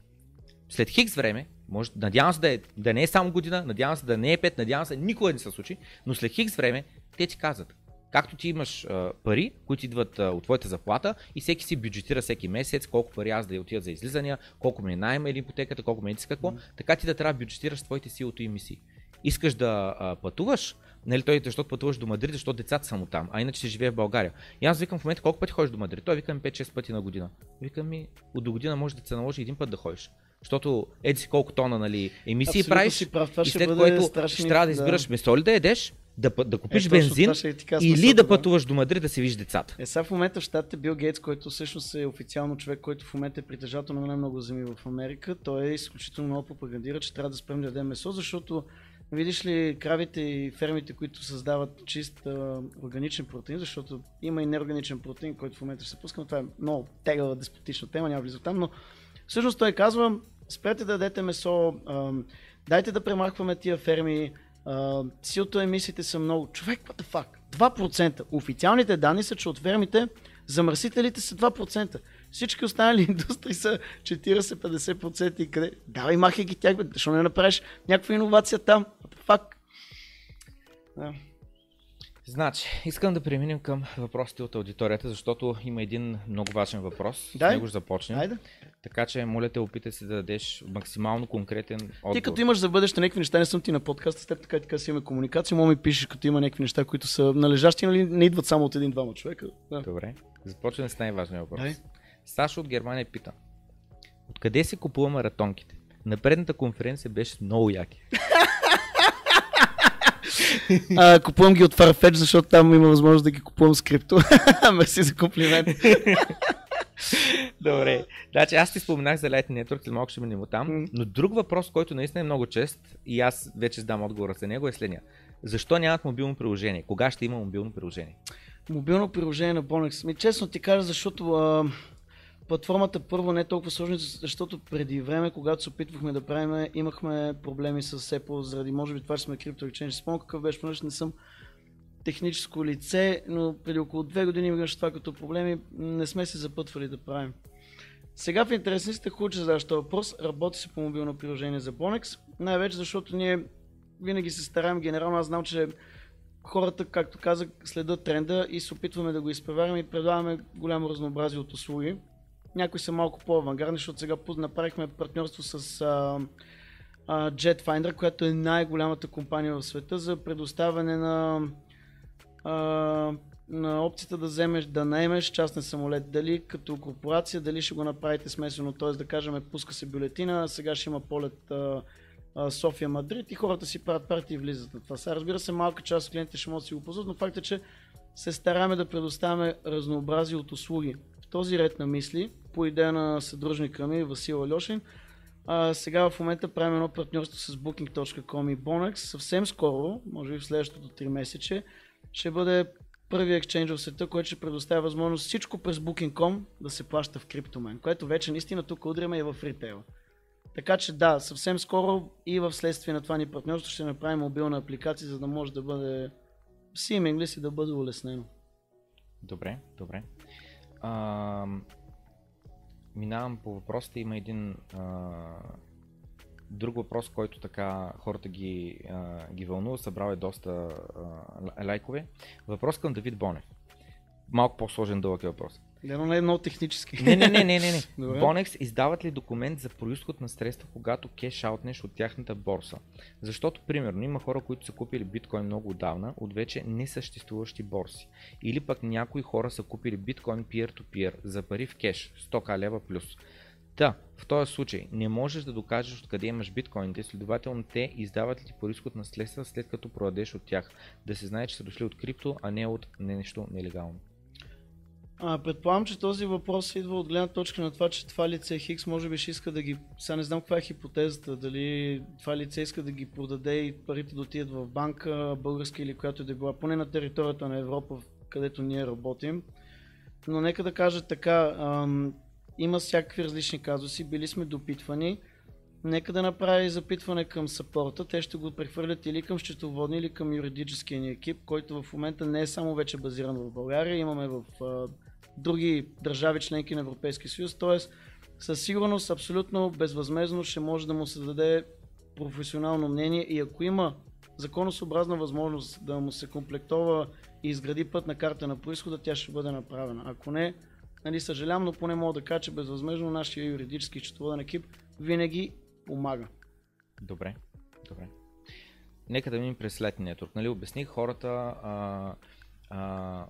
след хикс време, може, надявам се да, е, да не е само година, надявам се да не е 5, надявам се никога не се случи, но след хикс време те ти казват, както ти имаш а, пари, които идват а, от твоята заплата и всеки си бюджетира всеки месец, колко пари аз да я отидат за излизания, колко ми е найма или ипотеката, колко ми е какво, mm. така ти да трябва да бюджетираш твоите силото и мисии. Искаш да а, пътуваш, Нали, той, защото пътуваш до Мадрид, защото децата са му там, а иначе ще живее в България. И аз викам в момента колко пъти ходиш до Мадрид. Той викам 5-6 пъти на година. Викам ми, от до година може да се наложи един път да ходиш. Защото еди си колко тона нали, емисии Абсолютно правиш си прав. Това и след което страшен ще трябва да избираш месо ли да едеш, да, да купиш Е, бензин ти кажа или да да. пътуваш до Мадрид да си видиш децата. Е, сега в момента в щатите Бил Гейтс, който всъщност е официално човек, който в момента е притежател на най-много земи в Америка, той е изключително много пропагандира, че трябва да спрем да ядем месо, защото видиш ли кравите и фермите, които създават чист а, органичен протеин, защото има и неорганичен протеин, който в момента ще се пуска, но това е много тегава, деспотична тема, няма влиза там, но всъщност той казва, спрете да ядете месо, а, дайте да премахваме тия ферми, силто емисиите са много. Човек, what the fuck? 2%. Официалните данни са, че от фермите замърсителите са 2%. Всички останали индустрии са 40-50% и къде? Давай, махай ги тях, бе. Защо не направиш някаква иновация там? Fuck? Да. Значи, искам да преминем към въпросите от аудиторията, защото има един много важен въпрос. Дай. С него ще започнем. Айде. Така че, моля те, опитай се да дадеш максимално конкретен отговор. Ти като имаш за бъдеще някакви неща, не съм ти на подкаста, с теб така и така си имаме комуникация, мога ми пишеш като има някакви неща, които са належащи, нали не идват само от един-двама човека. Да. Добре. Започваме с най-важния въпрос. Дай. Сашо от Германия пита. Откъде се купува маратонките? На предната конференция беше много яки. А, купувам ги от Farfetch, защото там има възможност да ги купувам с крипто. Мерси за комплимент. Добре. Значи аз ти споменах за Lightning Network, след малко ще минем там. М. Но друг въпрос, който наистина е много чест и аз вече знам отговора за него е следния. Защо нямат мобилно приложение? Кога ще има мобилно приложение? Мобилно приложение на Bonex. Ми, честно ти кажа, защото а, платформата първо не е толкова сложна, защото преди време, когато се опитвахме да правим, имахме проблеми с Apple, заради може би това, че сме крипто exchange. Спомням какъв беше, понеже не съм техническо лице, но преди около две години имаше това като проблеми, не сме се запътвали да правим. Сега в интересни сте хубаво, задаваш въпрос. Работи се по мобилно приложение за Bonex. Най-вече защото ние винаги се стараем, генерално аз знам, че хората, както казах, следят тренда и се опитваме да го изпреварим и предлагаме голямо разнообразие от услуги. Някои са малко по-авангардни, защото сега направихме партньорство с а, а, Jetfinder, която е най-голямата компания в света за предоставяне на, а, на опцията да вземеш, да наемеш частен самолет. Дали като корпорация, дали ще го направите смесено, т.е. да кажем, пуска се бюлетина, сега ще има полет а, София Мадрид и хората си правят партии и влизат на това. Сега разбира се, малка част от клиентите ще могат да си го ползват, но факт е, че се стараме да предоставяме разнообразие от услуги. Този ред на мисли, по идея на съдружника ми Васил Алешин, а, сега в момента правим едно партньорство с Booking.com и Bonex. Съвсем скоро, може би в следващото 3 месече, ще бъде първият екшендж в света, който ще предоставя възможност всичко през Booking.com да се плаща в криптомен, което вече наистина тук удряме и в ритейла. Така че да, съвсем скоро и в следствие на това ни партньорство ще направим мобилна апликация, за да може да бъде seamless и да бъде улеснено. Добре, добре. А, минавам по въпросите. Има един а, друг въпрос, който така хората ги, а, ги вълнува. Събрал е доста а, лайкове. Въпрос към Давид Бонев. Малко по-сложен дълъг е въпрос. Да, не е много технически. Не, не, не, не, не. не. Bonex издават ли документ за происход на средства, когато кеш аутнеш от тяхната борса? Защото, примерно, има хора, които са купили биткоин много отдавна от вече несъществуващи борси. Или пък някои хора са купили биткоин peer-to-peer за пари в кеш, 100к лева плюс. Да, в този случай не можеш да докажеш откъде имаш биткоините, следователно те издават ли ти по на следства след като продадеш от тях. Да се знае, че са дошли от крипто, а не от нещо нелегално. А, предполагам, че този въпрос идва от гледна точка на това, че това лице Хикс може би ще иска да ги... Сега не знам каква е хипотезата, дали това лице иска да ги продаде и парите да отидат в банка, българска или която и да била, поне на територията на Европа, където ние работим. Но нека да кажа така, ам, има всякакви различни казуси, били сме допитвани. Нека да направи запитване към сапорта. Те ще го прехвърлят или към счетоводни, или към юридическия ни екип, който в момента не е само вече базиран в България. Имаме в други държави членки на Европейския съюз. Тоест, със сигурност, абсолютно безвъзмезно ще може да му се даде професионално мнение и ако има законосъобразна възможност да му се комплектова и изгради пътна карта на происхода, тя ще бъде направена. Ако не, нали, съжалявам, но поне мога да кажа, че безвъзмезно нашия юридически счетоводен екип винаги помага. Добре, добре. Нека да минем през Lightning Network. Нали, обясних хората а, а,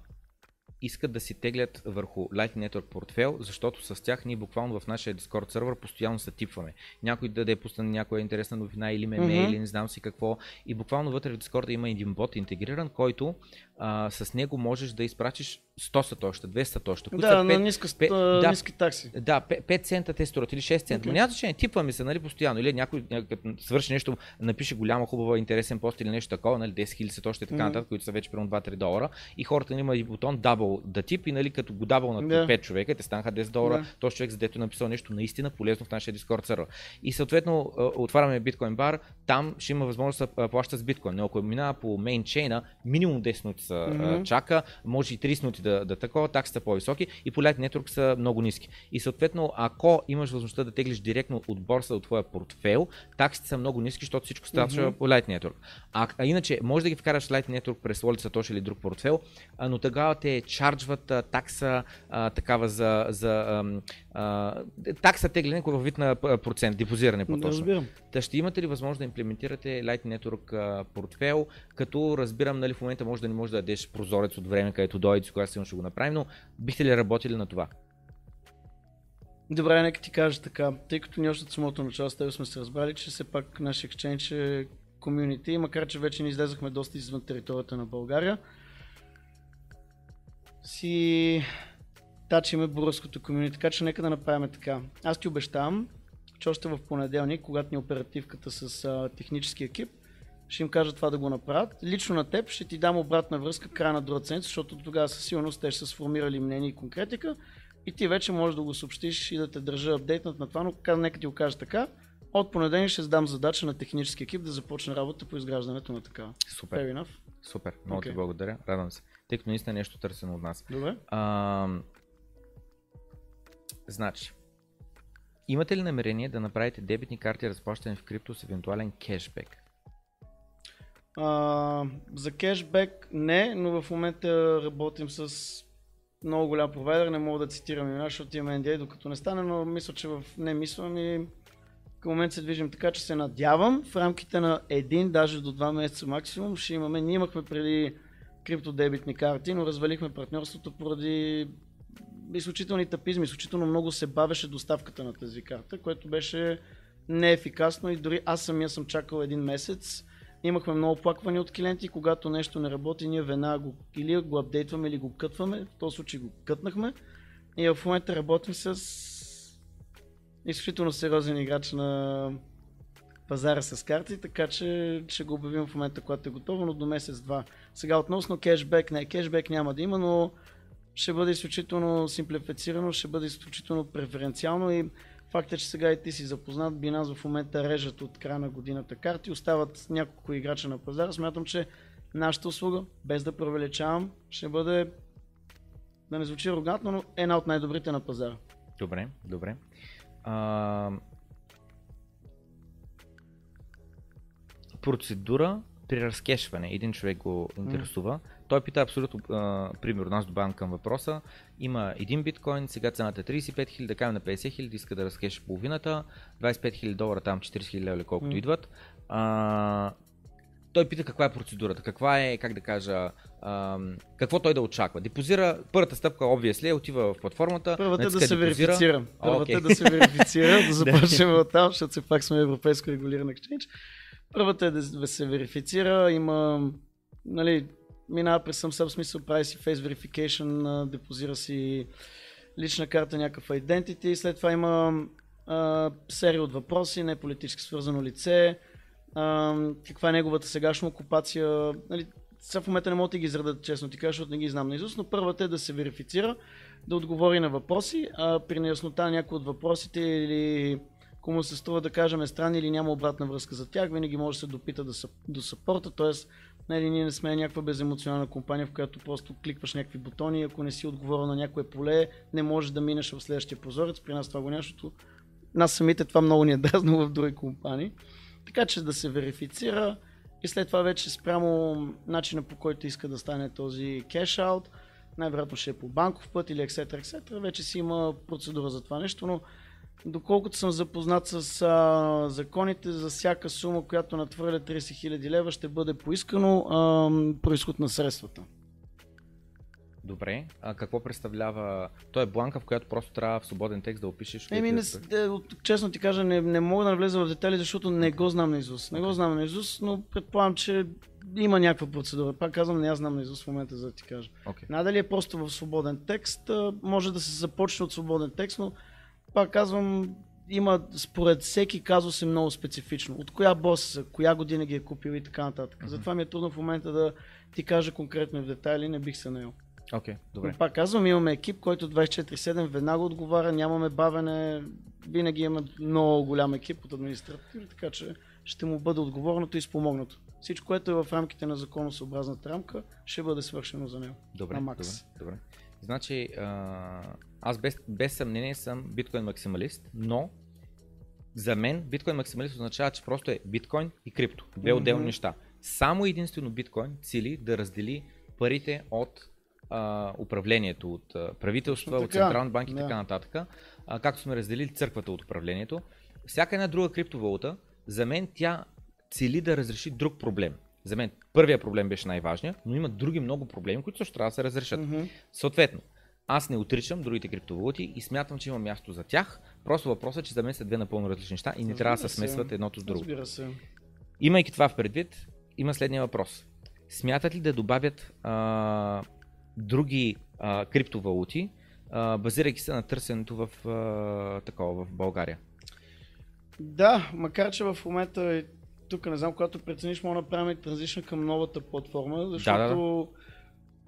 искат да си теглят върху Lightning Network портфел, защото с тях ние буквално в нашия Discord сервер постоянно се типваме. Някой да е пусне някоя интересна новина или меме mm-hmm. или не знам си какво. И буквално вътре в Discord има един бот интегриран, който а, с него можеш да изпратиш 100 сатоща, 200 сатоща. Да, са 5, на ниска, 5, да, ниски такси. Да, 5, 5 цента те струват или 6 цента. Okay. Но няма значение, типваме се, нали, постоянно. Или някой, като свърши нещо, напише голяма, хубава, интересен пост или нещо такова, нали, 10 000 сатоща и така нататък, mm-hmm. които са вече примерно 2-3 долара. И хората има и бутон double да тип и нали, като го дабл на yeah. 5 човека, те станаха 10 долара. Yeah. Този човек, задето е написал нещо наистина полезно в нашия Discord сервер. И съответно отваряме биткоин бар, там ще има възможност да плаща с биткоин. Но ако минава по мейнчейна, минимум 10 минути са mm-hmm. чака, може и 30 минути да, да такова, таксите са по-високи и по Light Network са много ниски. И съответно, ако имаш възможността да теглиш директно от борса от твоя портфел, таксите са много ниски, защото всичко става mm-hmm. по Light Network. А, а иначе, може да ги вкараш Light Network през Wallet Satoshi или друг портфел, а, но тогава те чарджват а, такса а, такава за, за а, а, такса тегляне във вид на процент, депозиране по-точно. Да, Та ще имате ли възможност да имплементирате Light Network а, портфел, като разбирам, нали, в момента може да не може да дадеш прозорец от време, където дойде, с кога сигурно ще го направим, но бихте ли работили на това? Добре, нека ти кажа така, тъй като ние още от самото начало с теб сме се разбрали, че все пак нашия exchange е комюнити, макар че вече не излезахме доста извън територията на България, си тачиме българското комюнити, така че нека да направим така. Аз ти обещавам, че още в понеделник, когато ни е оперативката с а, технически екип, ще им кажа това да го направят. Лично на теб ще ти дам обратна връзка края на друга седмица, защото тогава със сигурност те ще са сформирали мнение и конкретика и ти вече можеш да го съобщиш и да те държа апдейтнат на това, но нека ти го кажа така. От понеделник ще задам задача на технически екип да започне работа по изграждането на такава. Супер. Fair enough? Супер. Много okay. ти благодаря. Радвам се. Тъй като наистина е нещо търсено от нас. Добре. А, значи, имате ли намерение да направите дебитни карти разплащане в крипто с евентуален кешбек? А, за кешбек не, но в момента работим с много голям провайдер, не мога да цитирам имена, защото имаме NDA, докато не стане, но мисля, че в не мисля ми към момент се движим така, че се надявам в рамките на един, даже до два месеца максимум ще имаме. Ние имахме преди криптодебитни карти, но развалихме партньорството поради изключителни тапизми, изключително много се бавеше доставката на тази карта, което беше неефикасно и дори аз самия съм чакал един месец Имахме много оплаквания от клиенти, когато нещо не работи, ние веднага го или го апдейтваме, или го кътваме. В този случай го кътнахме. И в момента работим с изключително сериозен играч на пазара с карти, така че ще го обявим в момента, когато е готово, но до месец-два. Сега относно кешбек, не, кешбек няма да има, но ще бъде изключително симплифицирано, ще бъде изключително преференциално и Факт е, че сега и ти си запознат, Binance в момента режат от края на годината карти, остават няколко играча на пазара. Смятам, че нашата услуга, без да провеличавам, ще бъде, да не звучи арогантно, но една от най-добрите на пазара. Добре, добре. А... Процедура при разкешване. Един човек го интересува. Той пита абсолютно, а, примерно, аз добавям към въпроса. Има един биткоин, сега цената е 35 000, да кажем на 50 000, иска да разкеше половината, 25 000 долара, там 40 000 лева, колкото М. идват. А, той пита каква е процедурата, каква е, как да кажа, ам, какво той да очаква. Депозира, първата стъпка, obviously, отива в платформата. Първата е да се депозира. верифицира. Първата е да се верифицира, да започнем от там, защото все пак сме европейско регулиран exchange. Първата е да се верифицира, има, нали, минава през съб смисъл, прави си face verification, депозира си лична карта, някакъв identity, след това има а, серия от въпроси, не политически свързано лице, а, каква е неговата сегашна окупация, нали, сега в момента не мога да ги изредат, честно ти кажа, защото не ги знам наизуст, но първата е да се верифицира, да отговори на въпроси, а при неяснота на някои от въпросите или кому се струва да кажем е странни или няма обратна връзка за тях, винаги може да се допита до, съп- до съпорта, т.е. Нали, ние не сме някаква беземоционална компания, в която просто кликваш някакви бутони, ако не си отговорил на някое поле, не можеш да минеш в следващия прозорец, при нас това го няма, защото нас самите това много ни е дразнало в други компании. Така че да се верифицира и след това вече спрямо начина по който иска да стане този кеш-аут, най-вероятно ще е по банков път или etc. etc. Вече си има процедура за това нещо, но доколкото съм запознат с а, законите, за всяка сума, която надхвърля 30 000 лева, ще бъде поискано а, происход на средствата. Добре. А какво представлява? Той е бланка, в която просто трябва в свободен текст да опишеш. Еми, не, де, от- честно ти кажа, не, не мога да навлеза в детайли, защото не го знам на Изус. Не го знам на Изус, но предполагам, че има някаква процедура. Пак казвам, не аз знам на Изус в момента, за да ти кажа. Окей. Надали е просто в свободен текст, може да се започне от свободен текст, но пак казвам, има според всеки казус е много специфично. От коя бос, коя година ги е купил и така нататък. Мгм. Затова ми е трудно в момента да ти кажа конкретно в детайли, не бих се наел. Окей, добре. Но пак казвам, имаме екип, който 24-7 веднага отговаря, нямаме бавене, винаги имаме много голям екип от администратори, така че ще му бъде отговорното и спомогнато. Всичко, което е в рамките на законосъобразната рамка, ще бъде свършено за него. Добре, на макс. добре, добре. Значи, аз без, без съмнение съм биткоин максималист, но за мен биткоин максималист означава, че просто е биткоин и крипто. Две Мгм. отделни неща. Само единствено биткоин цели да раздели парите от а, управлението, от а, правителства, от централни банки и да. така нататък, а, както сме разделили църквата от управлението. Всяка една друга криптовалута, за мен тя цели да разреши друг проблем. За мен първия проблем беше най-важният, но има други много проблеми, които също трябва да се разрешат. Мгм. Съответно, аз не отричам другите криптовалути и смятам, че има място за тях. Просто въпросът е, че за мен са две напълно различни неща и не трябва да се смесват едното с другото. Разбира се. Имайки това в предвид, има следния въпрос. Смятат ли да добавят а, други а, криптовалути, а, базирайки се на търсенето в, а, такова, в България? Да, макар че в момента е тук не знам, когато прецениш, мога да направим и транзишън към новата платформа, защото Да, да,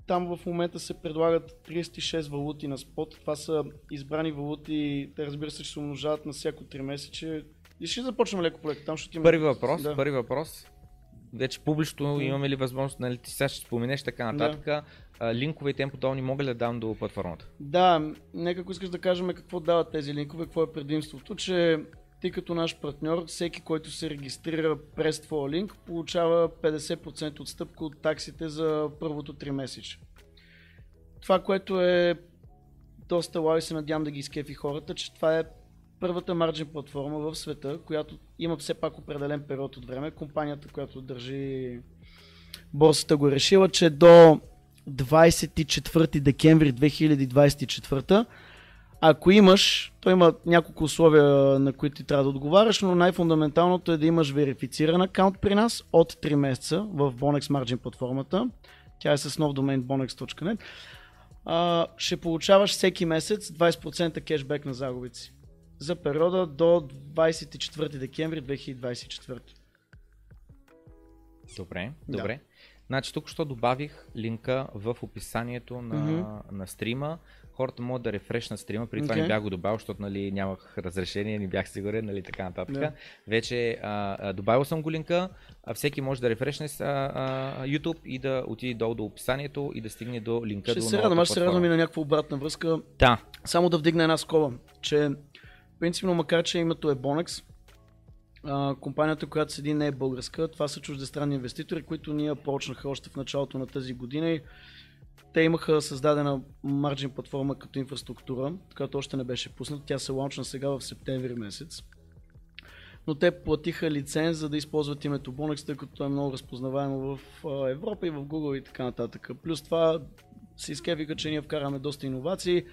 там в момента се предлагат 36 валути на спот. Това са избрани валути, те разбира се, че се умножават на всяко 3 месече. И ще започнем леко по леко там, ще има... Първи въпрос, Да. първи въпрос. Вече публично Мгм. имаме ли възможност, нали, ти сега ще споменеш така нататък, а, линкове и тем подобни мога ли да дам до платформата? Да, нека ако искаш да кажем какво дават тези линкове, какво е предимството, че ти като наш партньор, всеки, който се регистрира през твоя линк, получава 50% отстъпка от таксите за първото 3 месече. Това, което е доста лао и се надявам да ги изкефи хората, че това е първата марджин платформа в света, която има все пак определен период от време. Компанията, която държи борсата го е решила, че до 24 декември 2024 ако имаш, то има няколко условия, на които ти трябва да отговаряш, но най-фундаменталното е да имаш верифициран акаунт при нас от 3 месеца в Bonex Margin платформата. Тя е с нов домен bonex.net. А, ще получаваш всеки месец 20% кешбек на загубите си за периода до 24 декември 2024. Добре, Да. добре. Значи тук що добавих линка в описанието на, Мгм. на стрима. Хората могат да рефрешнат стрима, при това Окей. не бях го добавил, защото нали, нямах разрешение, не бях сигурен, нали, така нататък. Да. Вече а, а, добавил съм го линка, а всеки може да рефрешне с а, а, YouTube и да отиде долу до описанието и да стигне до линка Ще до се радвам, аз ще се радвам и на някаква обратна връзка. Да, Само да вдигна една скоба, че принципно макар, че името е Bonex, а, компанията, която седи не е българска, това са чуждестранни инвеститори, които ние почнаха още в началото на тази година и те имаха създадена марджин платформа като инфраструктура, която още не беше пусната. Тя се лаунчна сега в септември месец. Но те платиха лиценз, за да използват името Bonex, тъй като е много разпознаваемо в Европа и в Google и така нататък. Плюс това се изкевиха, че ние вкараме доста иновации.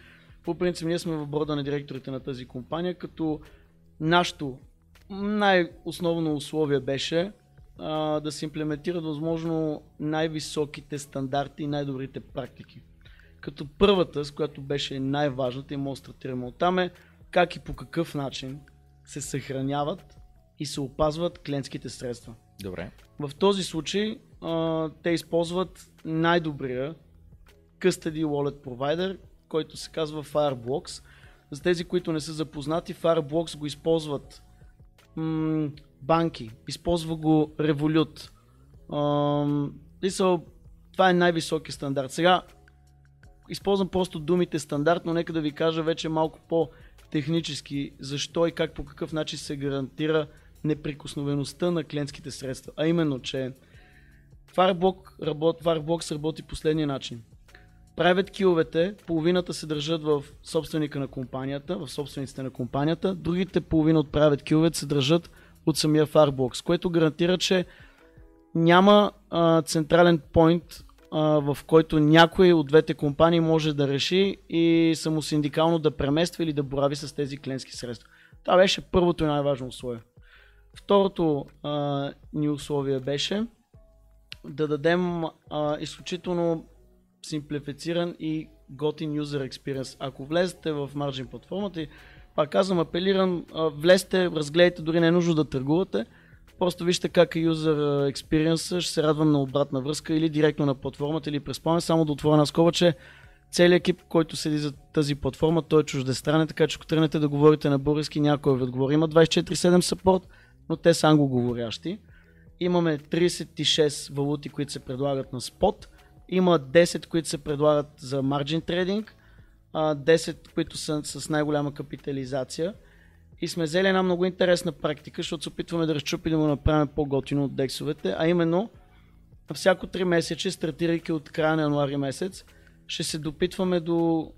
По принцип ние сме в борда на директорите на тази компания, като нашето най-основно условие беше а, да се имплементират възможно най-високите стандарти и най-добрите практики. Като първата, с която беше най-важната и мога да стартираме оттам е как и по какъв начин се съхраняват и се опазват клиентските средства. добре. В този случай а, те използват най-добрия Custody Wallet Provider, който се казва Fireblocks. За тези, които не са запознати, Fireblocks го използват м- банки, използва го и са, това е най-високи стандарт. Сега използвам просто думите стандарт, но нека да ви кажа вече малко по-технически защо и как по какъв начин се гарантира неприкосновеността на клиентските средства. А именно, че Fireblock работ, Fireblocks работи последния начин. Private киловете, половината се държат в собственика на компанията, в собствениците на компанията, другите половина от private киловете се държат от самия Fireblocks, което гарантира, че няма а, централен а, в който някой от двете компании може да реши и самосиндикално да премества или да борави с тези клиентски средства. Това беше първото и най-важно условие. Второто а, ни условие беше да дадем а, изключително симплифициран и готин user experience. Ако влезете в Margin платформата и пак казвам, апелирам, влезте, разгледайте, дори не е нужно да търгувате, просто вижте как е user experience, ще се радвам на обратна връзка или директно на платформата или през плана, само да отворя една скоба, че целият екип, който седи за тази платформа, той е чуждестранен, така че ако тръгнете да говорите на български, някой ви отговори. Има 24-7 support, но те са англоговорящи. Имаме 36 валути, които се предлагат на спот. Има 10, които се предлагат за margin trading, а, 10, които са с най-голяма капитализация. И сме взели една много интересна практика, защото се опитваме да разчупи да му направим по-готино от дексовете, а именно всяко 3 месече, стартирайки от края на януари месец, ще се допитваме до,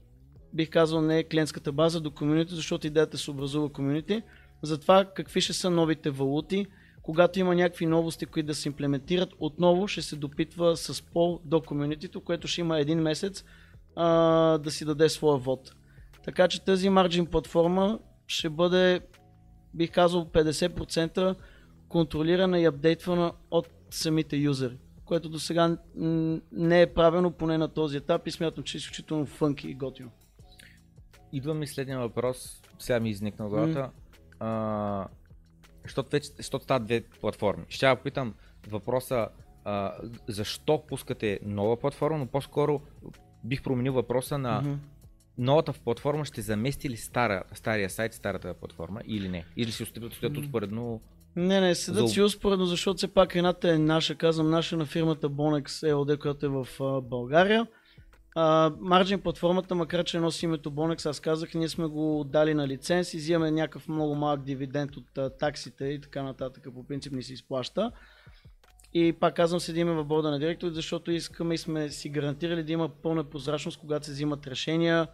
бих казал, не клиентската база, до комюнити, защото идеята се образува комюнити, за това какви ще са новите валути, когато има някакви новости, които да се имплементират, отново ще се допитва с пол до комюнитито, което ще има един месец а, да си даде своя вод. Така че тази марджин платформа ще бъде, бих казал, 50% контролирана и апдейтвана от самите юзери, което до сега не е правено поне на този етап и смятам, че е изключително фънки и готино. Идва ми следния въпрос, сега ми изникна главата. А, защото стават две платформи. Ще я попитам въпроса, а, защо пускате нова платформа, но по-скоро бих променил въпроса на Мгм. новата платформа ще замести ли стара, стария сайт, старата платформа или не? Или си стоят, стоят Мгм. успоредно? Не, не, седат За- си успоредно, защото все пак едната е наша, казвам наша на фирмата Bonex EOD, която е в а, България. А, Margin платформата, макар че носи името Bonex, аз казах, ние сме го дали на лиценз и взимаме някакъв много малък дивиденд от а, таксите и така нататък, по принцип ни се изплаща. И пак казвам, седиме в борда на директори, защото искаме и сме си гарантирали да има пълна прозрачност, когато се взимат решения,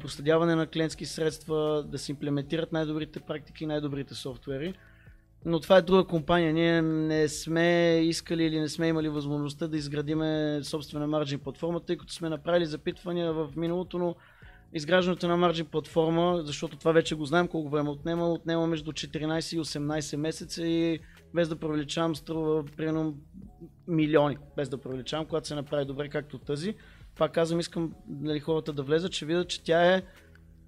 проследяване на клиентски средства, да се имплементират най-добрите практики, най-добрите софтуери. Но това е друга компания. Ние не сме искали или не сме имали възможността да изградиме собствена марджин платформа, тъй като сме направили запитвания в миналото, но изграждането на марджин платформа, защото това вече го знаем колко време отнема, отнема между 14 и 18 месеца и без да привлечам струва примерно милиони, без да привлечам, когато се направи добре както тази. Пак казвам, искам нали, хората да влезат, че видят, че тя е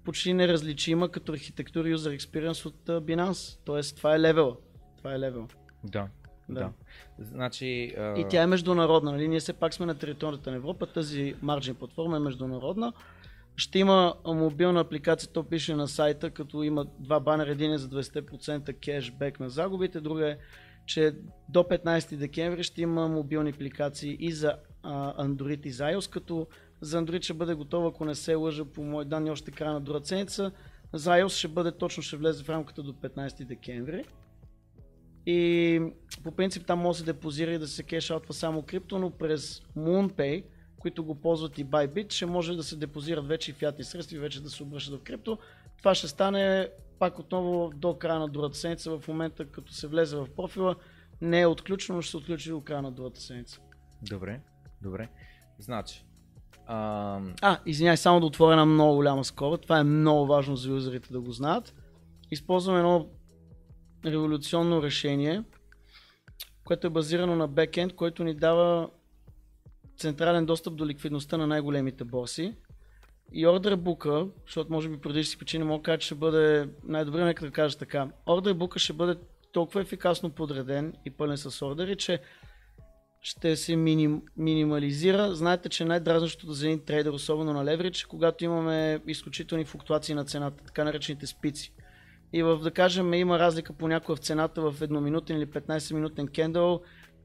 почти неразличима като архитектура и user experience от Binance. Тоест, това е левела. Това е левел. Да. Да. Значи, а... И тя е международна, нали? Ние все пак сме на територията на Европа, тази марджин платформа е международна. Ще има мобилна апликация, то пише на сайта, като има два банера, един е за 20% кешбек на загубите, друга е, че до 15 декември ще има мобилни апликации и за Android и за iOS, като за Android ще бъде готова, ако не се лъжа по мои данни, още края на друга седмица. За iOS ще бъде точно, ще влезе в рамката до 15 декември. И по принцип там може да се депозира и да се кешаутва само крипто, но през MoonPay, които го ползват и Bybit, ще може да се депозират вече и фиатни средства и вече да се обръщат в крипто. Това ще стане пак отново до края на другата седмица. В момента като се влезе в профила, не е отключено, но ще се отключи до края на другата седмица. Добре, добре. Значи, а... а, извиняй, само да отворя една много голяма скоба. Това е много важно за юзерите да го знаят. Използвам едно революционно решение, което е базирано на бекенд, който ни дава централен достъп до ликвидността на най-големите борси. И ордербука, защото може би преди си причини мога да кажа, че ще бъде най-добре, нека да кажа така. Ордербука ще бъде толкова ефикасно подреден и пълен с ордери, че ще се миним, минимализира. Знаете, че най-дразнащото за един трейдер, особено на леверидж, когато имаме изключителни флуктуации на цената, така наречените спици. И в, да кажем, има разлика понякога в цената в едноминутен или 15-минутен кендъл,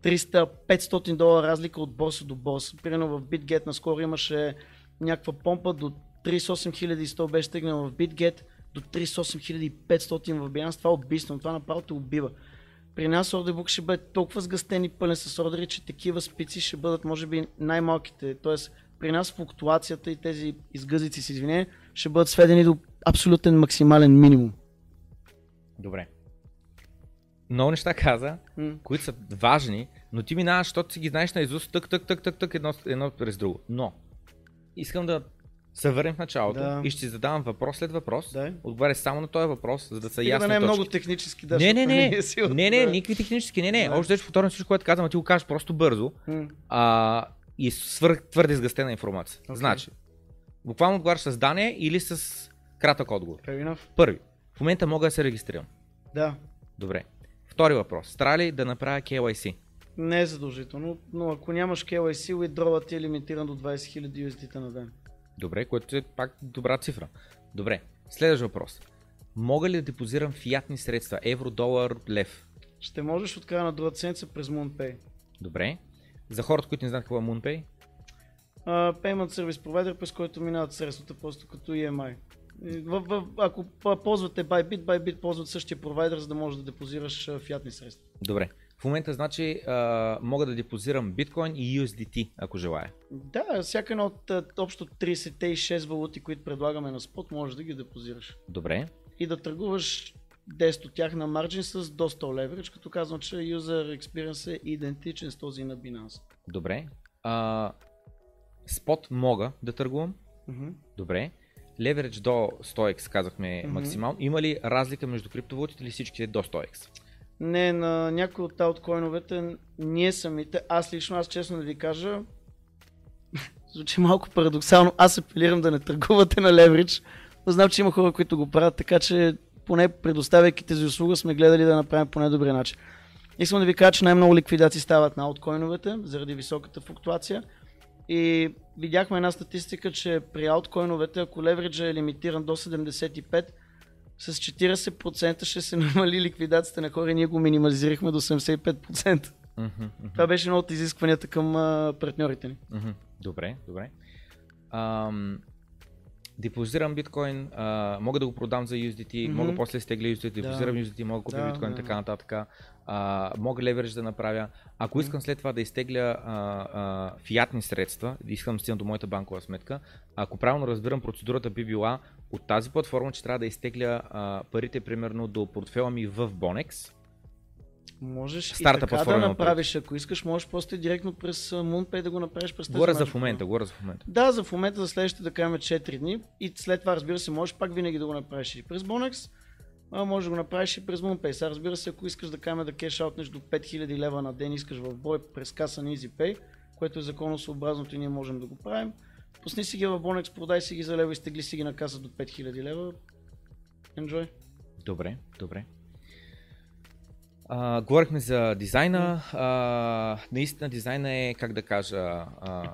300-500 долара разлика от борса до борса. Примерно в BitGet наскоро имаше някаква помпа до 38 100 беше стигнал в BitGet, до 38 500 в Binance. Това е убийствено, това направо те убива. При нас ордербук ще бъде толкова сгъстен и пълен с ордери, че такива спици ще бъдат може би най-малките. Тоест при нас флуктуацията и тези изгъзици, с извинение, ще бъдат сведени до абсолютен максимален минимум. Добре. Много неща каза, mm. които са важни, но ти минаваш, защото си ги знаеш на изуст, тък, тък, тък, тък, тък, едно, едно през друго. Но, искам да се върнем в началото да. и ще ти задавам въпрос след въпрос. Да. Отговаря само на този въпрос, за да са ясни. Да не е много технически, да. Не, не, не. Не, е не, не, никакви технически. Не, не. Да. Още ще повторям всичко, което казвам, ти го кажеш просто бързо. Mm. А, и свърх, твърде изгъстена информация. Okay. Значи, буквално отговаряш с дане или с кратък отговор. Първи. В момента мога да се регистрирам. Да. Добре. Втори въпрос. Трябва ли да направя KYC? Не е задължително, но ако нямаш KYC, withdrawal ти е лимитиран до 20 000 USDT на ден. Добре, което е пак добра цифра. Добре, следващ въпрос. Мога ли да депозирам фиатни средства? Евро, долар, лев? Ще можеш от края на другата седмица през MoonPay. Добре. За хората, които не знаят какво е MoonPay? Uh, payment Service Provider, през който минават средствата просто като EMI. В, в, ако ползвате Bybit, Bybit ползват същия провайдер, за да можеш да депозираш фиатни средства. Добре. В момента значи а, мога да депозирам биткоин и USDT, ако желая. Да, всяка една от общо 36 валути, които предлагаме на спот, можеш да ги депозираш. Добре. И да търгуваш 10 от тях на марджин с до 100 leverage, като казвам, че user experience е идентичен с този на Binance. Добре. А, спот мога да търгувам. Mm-hmm. Добре. Leverage до 100x казахме mm-hmm. максимално. Има ли разлика между криптовалутите или всичките до 100x? Не, на някои от ауткоиновете ние самите, аз лично, аз честно да ви кажа, звучи малко парадоксално, аз апелирам да не търгувате на Leverage, но знам, че има хора, които го правят, така че поне предоставяйки тези услуга сме гледали да направим по най-добрия начин. Искам да ви кажа, че най-много ликвидации стават на ауткоиновете заради високата флуктуация. И видяхме една статистика, че при ауткоиновете, ако левериджа е лимитиран до 75, с 40% ще се намали ликвидацията на хора и ние го минимализирахме до 75%. Mm-hmm, mm-hmm. Това беше едно от изискванията към а, партньорите ни. Mm-hmm. Добре, добре. Ам, депозирам биткоин, а, мога да го продам за USDT, mm-hmm. мога после стегля USDT, депозирам да. USDT, мога да купя да, биткоин, да. така нататък. А, мога леверидж да направя. Ако искам след това да изтегля а, а, фиатни средства, искам да стигна до моята банкова сметка, ако правилно разбирам, процедурата би била от тази платформа, че трябва да изтегля а, парите примерно до портфела ми в Bonex, Можеш Старта и така да направиш, ако искаш, можеш просто директно през MoonPay да го направиш през тези Говоря за в момента, говоря за в момента. Да, за в момента, за следващите да кажем 4 дни. И след това разбира се, можеш пак винаги да го направиш и през Bonex, а може да го направиш и през MoonPay. Сега разбира се, ако искаш да кажем да кеш до 5000 лева на ден, искаш в бой през каса на EasyPay, което е законосъобразното и ние можем да го правим. Пусни си ги в Bonex, продай си ги за лева и стегли си ги на каса до 5000 лева. Enjoy. Добре, добре. А, говорихме за дизайна. А, наистина дизайна е, как да кажа, а,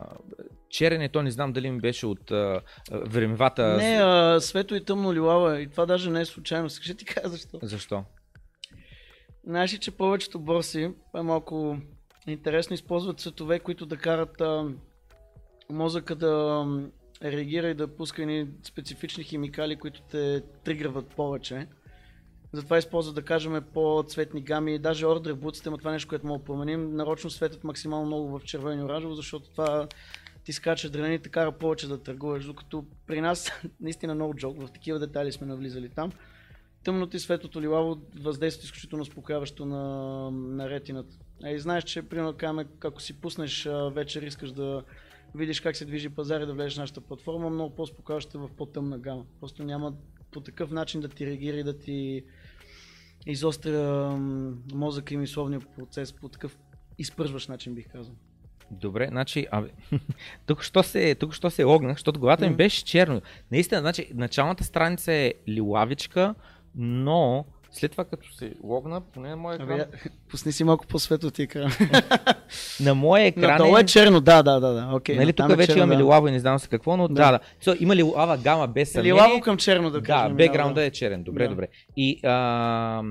черен е, то не знам дали ми беше от а, времевата... Не, а, свето и тъмно лилава и това даже не е случайно. Ще ти кажа защо. Защо? Знаеш ли, че повечето борси, е малко интересно, използват цветове, които да карат а, мозъка да реагира и да пуска едни специфични химикали, които те тригърват повече. Затова използват, да кажем, по-цветни гами. Даже ордер буците има това нещо, което мога да променим. Нарочно светят максимално много в червено и оранжево, защото това ти скача адреналин и те кара повече да търгуваш. Докато при нас, наистина много джок, в такива детайли сме навлизали там. Тъмното и светлото лилаво въздействат изключително успокояващо на, на ретината. И знаеш, че примерно каме, ако си пуснеш вечер, искаш да видиш как се движи пазар и да влезеш в нашата платформа, много по-спокойно в по-тъмна гама. Просто няма по такъв начин да ти реагира и да ти изостря мозъка и мисловния процес по такъв изпържващ начин, бих казал. Добре, значи, абе, тук що се, тук що се логнах, защото главата ми беше черно. Наистина, значи, началната страница е лилавичка, но след това като се логна, поне на моя екран... Абе, пусни си малко по-светло ти екран. на моя екран е... е черно, да, да, да. да. Okay, нали, тук е вече имаме да. лилаво и не знам се какво, но да, да. да. So, има лилава гама без съмнение. Лилаво към черно да кажем. Да, бекграунда е черен. Добре, да. добре. И, а,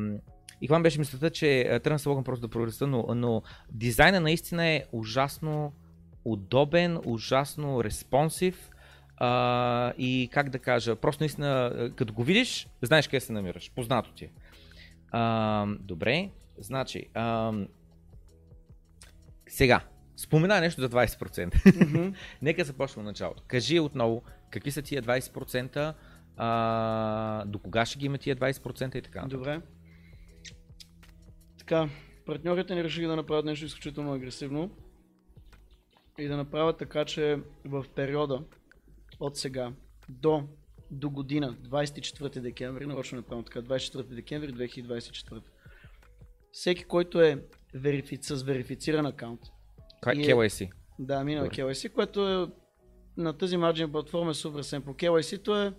и това беше мислята, че трябва да се логам просто да проръста, но, но дизайна наистина е ужасно удобен, ужасно респонсив а, и как да кажа, просто наистина, като го видиш, знаеш къде се намираш, познато ти е. А, добре, значи, а, сега, спомена нещо за 20%. Mm-hmm. Нека започнем от началото. Кажи отново, какви са тия 20%, а, до кога ще ги има тия 20% и така. Добре. Така, партньорите ни решиха да направят нещо изключително агресивно и да направят така, че в периода от сега до, до година, 24 декември, нарочно направим така, 24 декември 2024, всеки, който е верифи... с верифициран акаунт. KYC. Е, да, минал KYC, което е на тази марджин платформа е супер семпл. KYC-то е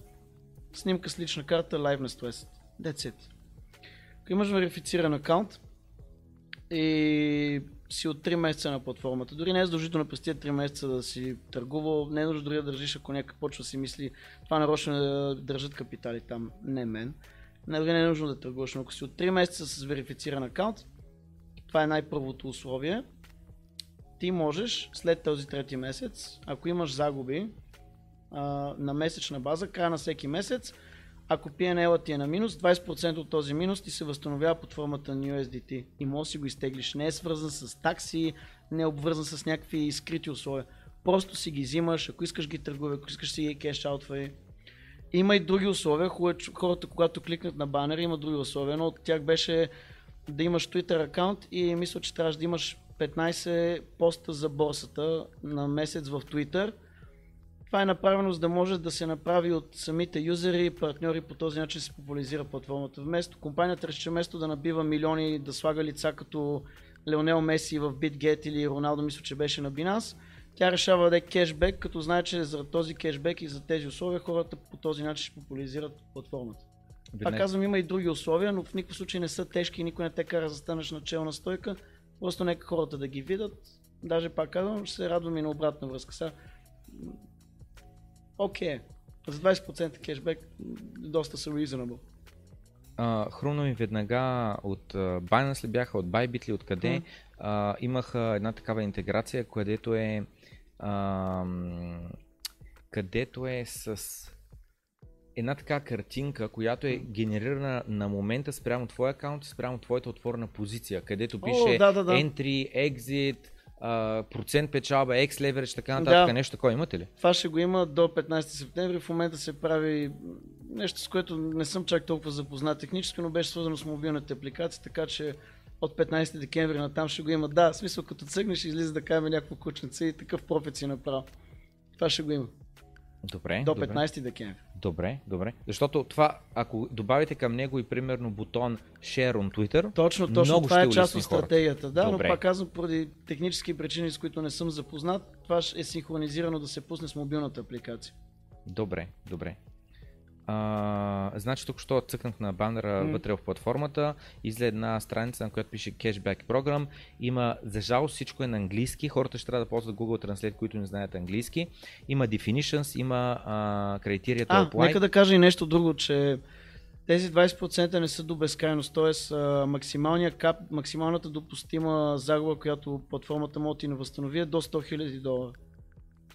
снимка с лична карта, liveness West. That's it. Ако имаш верифициран акаунт и си от 3 месеца на платформата. Дори не е задължително през тия 3 месеца да си търгувал, не е нужно дори да държиш, ако някак почва си мисли, това нарочно да държат капитали там, не мен. Не, дори не е нужно да търгуваш, но ако си от 3 месеца с верифициран акаунт, това е най-първото условие. Ти можеш след този трети месец, ако имаш загуби а, на месечна база, края на всеки месец, ако PNL ти е на минус, 20% от този минус ти се възстановява под формата на USDT и може си го изтеглиш. Не е свързан с такси, не е обвързан с някакви скрити условия. Просто си ги взимаш, ако искаш ги търгувай, ако искаш си ги кеш аутвай. Има и други условия, хората когато кликнат на банери има други условия, но от тях беше да имаш Twitter аккаунт и мисля, че трябваше да имаш 15 поста за борсата на месец в Twitter това е направено за да може да се направи от самите юзери и партньори по този начин се популяризира платформата. Вместо компанията реши вместо да набива милиони, да слага лица като Леонел Меси в BitGet или Роналдо, мисля, че беше на Binance, тя решава да е кешбек, като знае, че за този кешбек и за тези условия хората по този начин ще популяризират платформата. Пак казвам, има и други условия, но в никакъв случай не са тежки и никой не те кара да станеш начална стойка. Просто нека хората да ги видят. Даже пак казвам, ще се радвам и на обратна връзка. Сега, окей. Okay. За 20% кешбек доста са reasonable. Uh, хрумна ми веднага от uh, Binance ли бяха, от Bybit ли, откъде, mm. uh, имаха една такава интеграция, където е uh, където е с една така картинка, която е генерирана на момента спрямо твоя аккаунт, спрямо твоята отворена позиция, където пише oh, да, да, да. entry, exit, а, процент печалба, X leverage, така нататък, да. нещо такова имате ли? Това ще го има до 15 септември. В момента се прави нещо, с което не съм чак толкова запознат технически, но беше свързано с мобилните апликации, така че от 15 декември на там ще го има. Да, в смисъл като цъгнеш излиза да кажем някакво кученце и такъв профит си направил. Това ще го има. Добре. До 15 добре. декември. Добре, добре. Защото това, ако добавите към него и примерно бутон Share on Twitter, точно, точно много това е част от стратегията. Да, добре. но пак казвам, поради технически причини, с които не съм запознат, това е синхронизирано да се пусне с мобилната апликация. Добре, добре. А, значи тук що цъкнах на банера М. вътре в платформата, излезе една страница, на която пише Cashback Program. Има, за жалост всичко е на английски, хората ще трябва да ползват Google Translate, които не знаят английски. Има definitions, има а, criteria to apply. нека да кажа и нещо друго, че тези 20% не са до безкрайност, т.е. максималната допустима загуба, която платформата може да ти не възстанови е до 100 000 долара.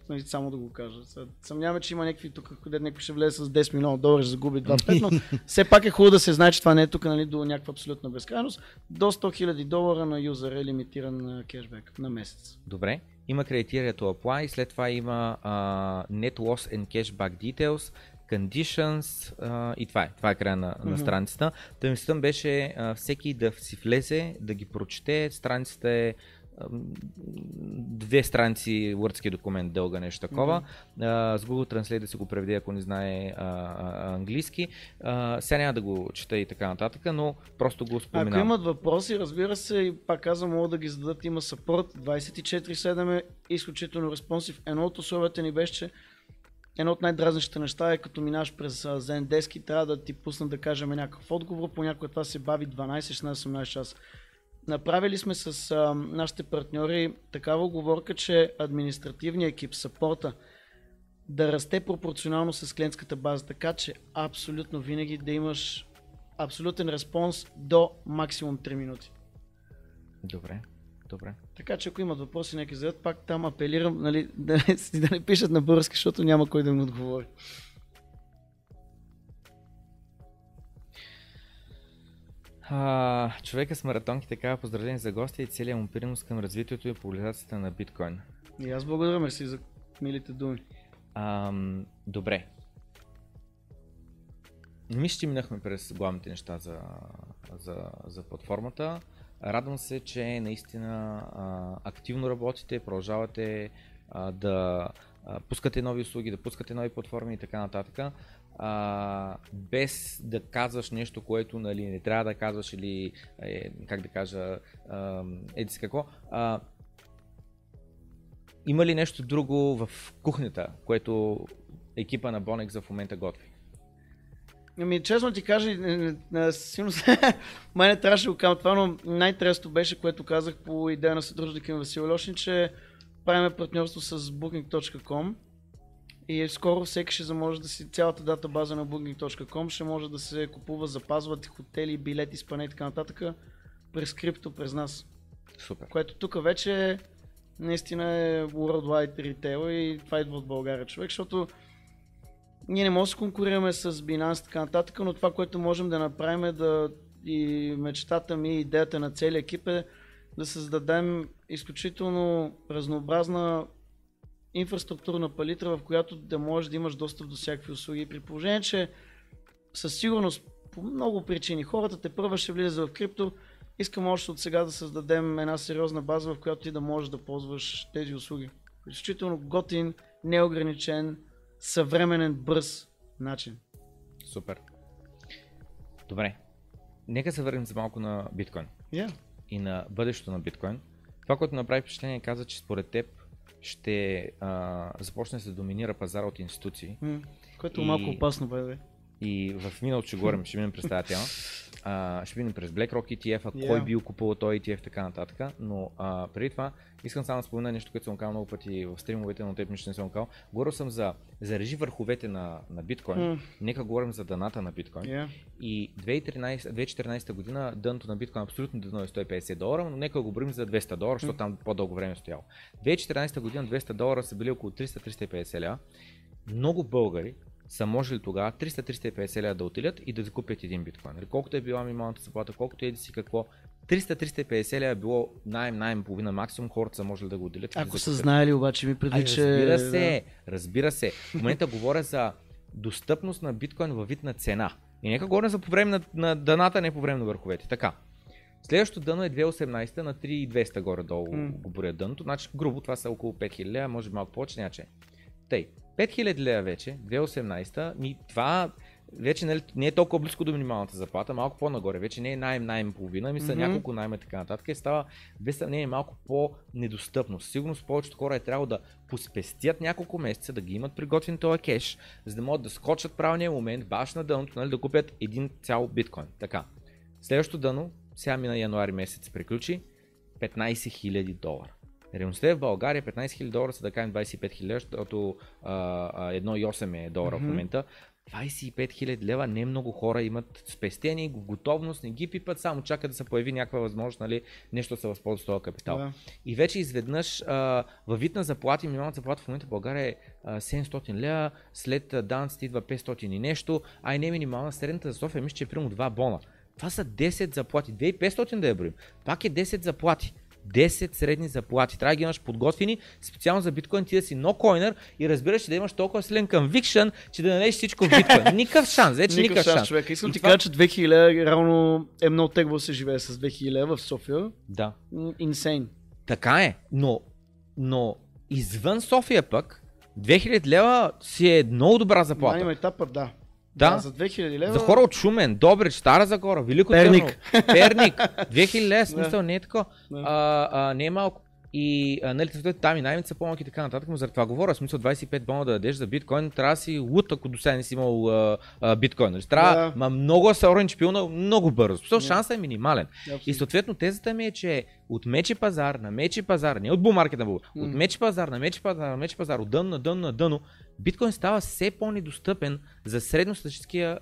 Нали, само да го кажа. Съмняваме, че има някакви тук, където някой ще влезе с 10 милиона долара, ще загуби 2-5, но все пак е хубаво да се знае, че това не е тук нали, до някаква абсолютна безкрайност. До 100 000 долара на юзера е лимитиран кешбек на месец. Добре. Има to apply, след това има а, net loss and cashback details, conditions а, и това е. Това е края на, на Мгм. страницата. Та мислята ми беше а, всеки да си влезе, да ги прочете. Страницата е две страници върдски документ дълга, нещо такова. А, с Google Translate да се го преведе, ако не знае а, а, английски. А, сега няма да го чета и така нататък, но просто го Ако споменавам. имат въпроси, разбира се, и пак казвам, могат да ги зададат. Има съпорт. 24-7 е изключително респонсив. Едно от условията ни беше, че едно от най-дразнещите неща е като минаш през Zendesk и трябва да ти пуснат да кажем някакъв отговор. Понякога това се бави 12-16-18 часа. Направили сме с а, нашите партньори такава оговорка, че административният екип, съпорта, да расте пропорционално с клиентската база, така че абсолютно винаги да имаш абсолютен респонс до максимум 3 минути. Добре, добре. Така че ако имат въпроси, нека зададат. Пак там апелирам нали, да, не, да не пишат на български, защото няма кой да им отговори. А, човека с маратонките казва поздравление за гостя и целият му принос към развитието и популяризацията на биткоин. И аз благодаря мерси за милите думи. Ам, добре. Мисля, че минахме през главните неща за, за, за платформата. Радвам се, че наистина а, активно работите, продължавате а, да пускате нови услуги, да пускате нови платформи и така нататък. А, без да казваш нещо, което нали, не трябва да казваш или е, как да кажа, еди си какво. А, има ли нещо друго в кухнята, което екипа на Bonex в момента готви? Ами, честно ти кажа, силно се... май не трябваше да го кажа това, но най-тресто беше, което казах по идея на съдружник им Васил Лешин, че правиме партньорство с Booking.com и скоро всеки ще може да си цялата дата база на Booking.com ще може да се купува, запазват хотели, билети, спане и така нататък през крипто, през нас. Супер. Което тук вече наистина е worldwide ритейл и това идва от България човек, защото ние не можем да се конкурираме с Binance и така нататък, но това, което можем да направим е да и мечтата ми, идеята на целия екип е да създадем изключително разнообразна инфраструктурна палитра, в която да можеш да имаш достъп до всякакви услуги. При положение, че със сигурност по много причини хората те първа ще влизат в крипто, искам още от сега да създадем една сериозна база, в която ти да можеш да ползваш тези услуги. Изключително готин, неограничен, съвременен, бърз начин. Супер. Добре. Нека се върнем за малко на биткоин Yeah. И на бъдещето на биткоин. Това, което направи впечатление, каза, че според теб ще а, започне да се доминира пазара от институции. М, Което е малко опасно, бе. И в миналото ще говорим, ще минем през тази тема. А, ще минем през BlackRock ETF, Yeah. кой бил купувал този ETF, така нататък. Но а, преди това искам само да спомена нещо, което съм казал много пъти в стримовете, но теб нищо не съм казал. Говорил съм за, за режи върховете на, на биткоин. М, Нека говорим за дъната на биткоин. yeah. И 2013, 2014 година дъното на биткоин абсолютно дъно е 150 долара, но нека го говорим за 200 долара, защото там по-дълго време е стоял. 2014 година 200 долара са били около 300-350 ля. Много българи са можели тогава 300-350 ля да отидат и да закупят един биткоин. Нали, Колкото е била минималната заплата, колкото е си какво, 300-350 ля е било най-най половина максимум, хората са можели да го отделят. да Ако са знаели, обаче ми Ай, предвид, че... разбира се, разбира се. В момента говоря за достъпност на биткоин във вид на цена. И нека говорим за по време на, на дъната, не по време на върховете. Така. Следващото дъно е 2018 на 3200 горе-долу М. го боря дъното. Значи грубо това са около 5000 лева, може би малко повече, няче. Тъй, 5000 лева вече, 2018, ми това вече нали, не е толкова близко до минималната заплата, малко по-нагоре, вече не е найем, найем половина, ми са Мгм. няколко найема и така нататък и става без съмнение малко по-недостъпно. Сигурно повечето хора е трябвало да поспестят няколко месеца, да ги имат приготвен този кеш, за да могат да скочат правилния момент, баш на дъното, нали, да купят един цял биткоин. Така. Следващото дъно, сега мина януари месец се приключи, 15 000 долара. Реалността е в България 15 000 долара са да кажем 25 000, защото а, а, 1,8 е долара Мгм. в момента. 25 000 лева не много хора имат спестени, готовност, не ги пипат, само чакат да се появи някаква възможност, нали, нещо да се възползва с този капитал. Да. И вече изведнъж а, във вид на заплати, минималната заплата в момента в България е а, 700 лева, след а, данъците идва 500 и нещо, а и не минимална, средната за София мисля, че е примерно 2 бона. Това са 10 заплати, 2500 да я броим. Пак е 10 заплати. 10 средни заплати. Трябва да ги имаш подготвени специално за биткоин, ти да си нокоинър и разбираш, че да имаш толкова силен conviction, че да налезеш всичко в биткоин. Никакъв шанс, вече никакъв, шанс. човек. Искам И ти това- кажа, че 2000 реално е много тегло се живее с 2000 в София. Да. Инсейн. Така е, но, но извън София пък, 2000 лева си е много добра заплата. Има етапът, да. Да. За 2000 лева. За хора от Шумен, Добрич, Стара Загора, Велико Перник. Търново, Перник, 2000 лева, смисъл не е така. Да. А, а, не е малко. И а, нали, там и най-мите са по-малки и така нататък, но заради това говоря. В смисъл 25 бона да дадеш за биткоин, трябва да си лут, ако до сега не си имал а, а, биткоин. Нали? Трябва, Да. ма много се оранж пилна много бързо. Смисъл, шансът е минимален. Абсолютно. И съответно тезата ми е, че от мечи пазар на мечи пазар, не от бумаркет на бул, от мечи пазар на мечи пазар на мечи пазар, от дъно на дъно на дъно, биткоин става все по-недостъпен за средностатическия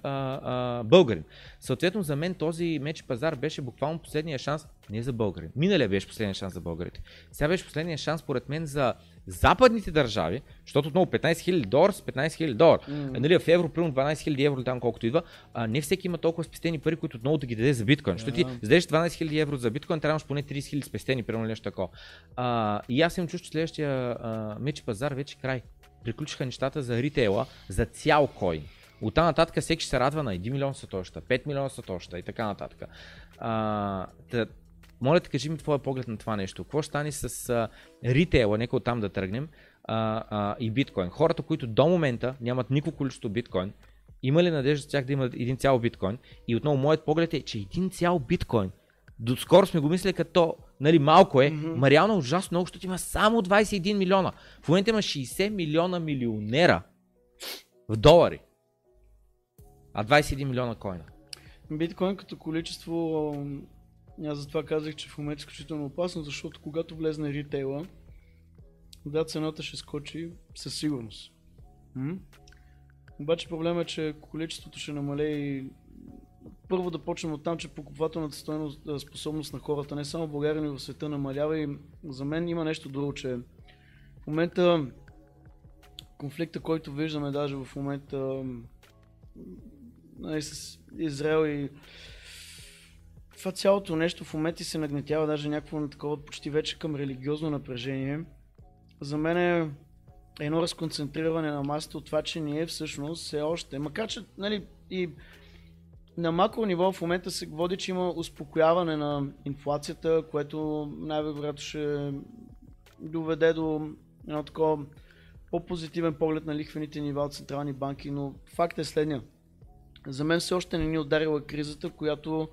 българин. Съответно за мен този мечи пазар беше буквално последния шанс, не за българин, миналия беше последния шанс за българите. Сега беше последния шанс според мен за западните държави, защото отново 15 000 долара с 15 000 долара. М. Нали, в евро, примерно 12 000 евро там колкото идва, а, не всеки има толкова спестени пари, които отново да ги даде за биткоин. Защото ти Да. за да дадеш 12 000 евро за биткоин, трябва да имаш поне 30 000 спестени, примерно нещо такова. А, и аз имам чувство, че следващия а, меч пазар вече край. Приключиха нещата за ритейла, за цял коин. От там нататък всеки ще се радва на 1 милион сатоща, 5 милиона сатоща и така нататък. А, та, моля те, кажи ми твоя поглед на това нещо. Какво ще стане с а, ритейла, нека оттам да тръгнем, а, а, и биткоин. Хората, които до момента нямат никакво количество биткоин, има ли надежда с тях да имат един цял биткоин? И отново, моят поглед е, че един цял биткоин, до скоро сме го мислили като, нали, малко е, Мгм. ма реално е ужасно много, защото има само 21 милиона. В момента има 60 милиона милионера в долари. А 21 милиона коина. Биткоин като количество, аз затова казах, че в момента е изключително опасно, защото когато влезне ритейла, да, цената ще скочи със сигурност. М? Обаче проблема е, че количеството ще намалее и първо да почнем от там, че покупателната стойност, а, способност на хората, не само в България, но и в света намалява и за мен има нещо друго, че в момента конфликта, който виждаме даже в момента нали, с Израел и това цялото нещо в момента се нагнетява даже някакво на такова почти вече към религиозно напрежение. За мен е едно разконцентриране на масата от това, че ние всъщност все още, макар че нали, и на макро ниво в момента се води, че има успокояване на инфлацията, което най-вероятно ще доведе до едно такова по-позитивен поглед на лихвените нива от централни банки, но факт е следния. За мен все още не ни е ударила кризата, която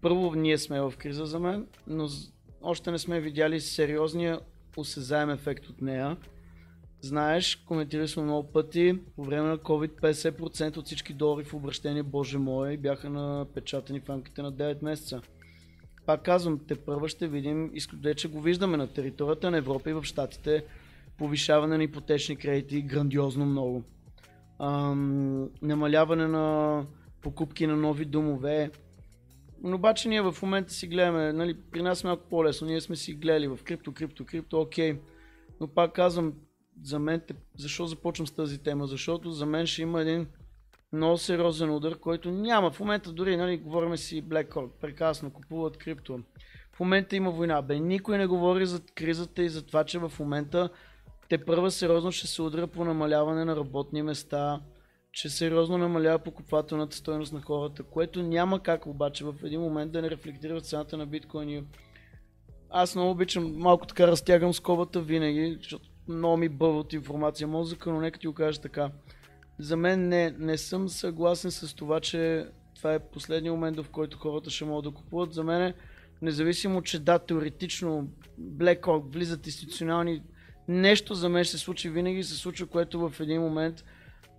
първо ние сме в криза за мен, но още не сме видяли сериозния осезаем ефект от нея. Знаеш, коментирали сме много пъти, по време на COVID 50% от всички долари в обращение, боже мой, бяха напечатани в рамките на 9 месеца. Пак казвам, те първа ще видим, изключение, че го виждаме на територията на Европа и в Штатите, повишаване на ипотечни кредити грандиозно много. Ам, намаляване на покупки на нови домове. Но обаче ние в момента си гледаме, нали, при нас е малко по-лесно, ние сме си гледали в крипто, крипто, крипто, окей. Но пак казвам, за мен, защо започвам с тази тема? Защото за мен ще има един много сериозен удар, който няма. В момента дори, нали, говорим си BlackRock, прекрасно, купуват крипто. В момента има война. Бе, никой не говори за кризата и за това, че в момента те първа сериозно ще се удря по намаляване на работни места, че сериозно намалява покупателната стоеност на хората, което няма как обаче в един момент да не рефлектира цената на биткоини. Аз много обичам, малко така разтягам скобата винаги, защото много ми бъва от информация мозъка, но нека ти го кажа така. за мен не, не съм съгласен с това, че това е последния момент, в който хората ще могат да купуват. За мен, независимо, че да, теоретично BlackRock влизат институционални нещо за мен ще се случи, винаги се случва, което в един момент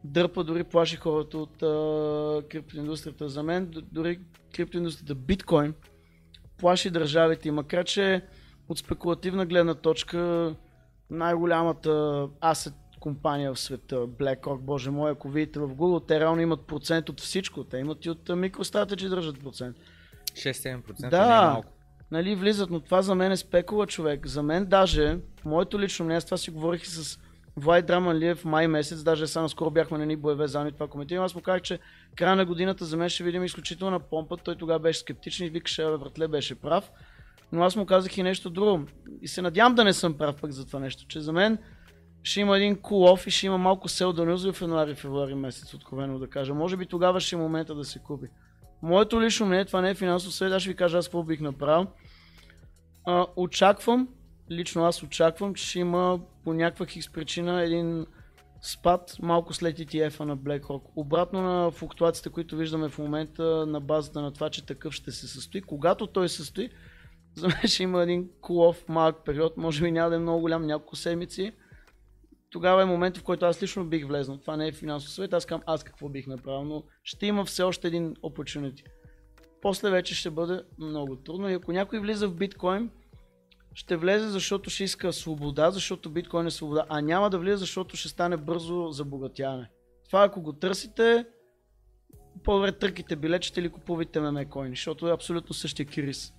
дърпа, дори плаши хората от а, криптоиндустрията. За мен дори криптоиндустрията биткоин плаши държавите макар че от спекулативна гледна точка най-голямата асет компания в света, BlackRock, боже мой, ако видите в Google, те реално имат процент от всичко. Те имат и от MicroStrategy държат процент. 6-7% Да. не е малко. Нали, влизат, но това за мен е спекула човек. За мен даже, моето лично мнение, аз това си говорих и с Влай Драманлиев май месец, даже само скоро бяхме на ни боеве заедно и това коментирам. Аз му казах, че края на годината за мен ще видим изключителна помпа. Той тогава беше скептичен и викаше, "Абе, братле, беше прав. Но аз му казах и нещо друго. И се надявам да не съм прав пък за това нещо, че за мен ще има един кул-оф и ще има малко сел да в януари, февруари месец, откровено да кажа. Може би тогава ще е момента да се купи. Моето лично мнение, това не е финансов съвет, аз ще ви кажа аз какво бих направил. А, очаквам, лично аз очаквам, че ще има по някаква хикс причина един спад малко след ETF-а на BlackRock. Обратно на флуктуациите, които виждаме в момента на базата на това, че такъв ще се състои. Когато той състои, за мен ще има един cool-off малък период, може би няма да е много голям, няколко седмици. Тогава е момент, в който аз лично бих влезнал. Това не е финансов съвет, аз казвам аз какво бих направил, но ще има все още един opportunity. После вече ще бъде много трудно и ако някой влиза в биткоин, ще влезе, защото ще иска свобода, защото биткоин е свобода, а няма да влезе, защото ще стане бързо забогатяване. Това ако го търсите, по-добре търките билечета или купувайте меме коини, защото е абсолютно същия кирис.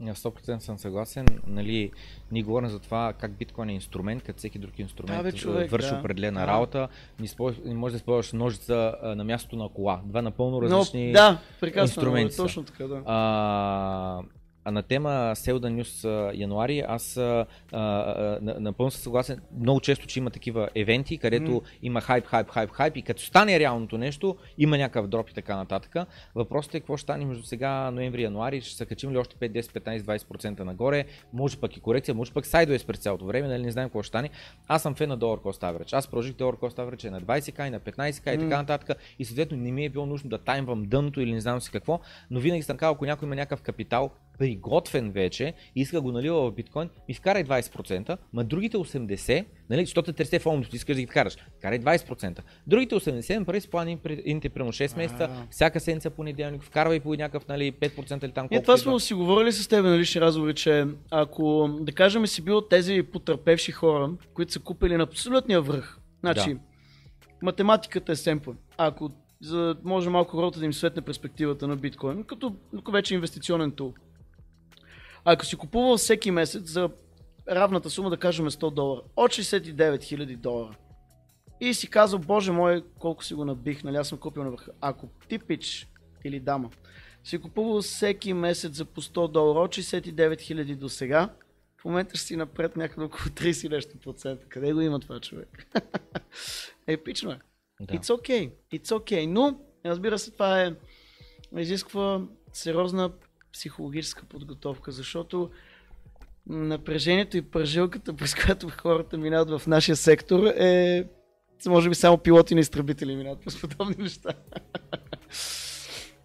На 100% съм съгласен. Нали, ние говорим за това как биткоин е инструмент, като всеки друг инструмент Да, бе, човек, върши да. определена Да. работа. Не, спо- не може да използваш ножица на мястото на кола. Два напълно Но, различни да, прекрасно, инструменти са. точно така, да. А на тема Селда а, януари, аз а, а, а, на- напълно съм съгласен. Много често, че има такива евенти, където Мгм. има хайп, хайп, хайп, хайп и като стане реалното нещо, има някакъв дроп и така нататък. Въпросът е какво ще стане между сега ноември и януари, ще се качим ли още 5, 10, 15, 20% нагоре, може пък и корекция, може пък сайдове през цялото време, нали не знаем какво ще стане. Аз съм фен на Dollar Cost Average. Аз продължих Dollar Cost Average е на 20k, и на 15k и М. така нататък. И съответно не ми е било нужно да таймвам дъното или не знам си какво, но винаги съм казал, ако някой има някакъв капитал, приготвен вече и иска да го налива в биткоин, ми вкарай 20%, ма другите 80%, нали, защото те тресе фондове, ти искаш да ги вкараш, вкарай 20%. Другите 80% направи с плани ините примерно 6 месеца, всяка седмица понеделник, вкарвай по някакъв нали, 5% или там Ние колкото това сме си говорили с теб на лични разговори, че ако, да кажем, си бил тези потърпевши хора, които са купили на абсолютния връх. Значи, Да. математиката е семпъл. Ако за, може малко хората да им светне перспективата на биткоин, като, като вече инвестиционен тул. Ако си купувал всеки месец за равната сума, да кажем 100 долара, от 69 000 долара, и си казал, боже мой, колко си го набих, нали аз съм купил на върха. Ако ти пич или дама си купувал всеки месец за по 100 долара от 69 000 до сега, в момента ще си напред някъде около 30 и нещо процента. Къде го има това човек? Епично е. Да. It's okay. It's okay. Но, разбира се, това е изисква сериозна психологическа подготовка, защото напрежението и пържилката, през която хората минават в нашия сектор е може би само пилоти на изтребители минават през подобни неща.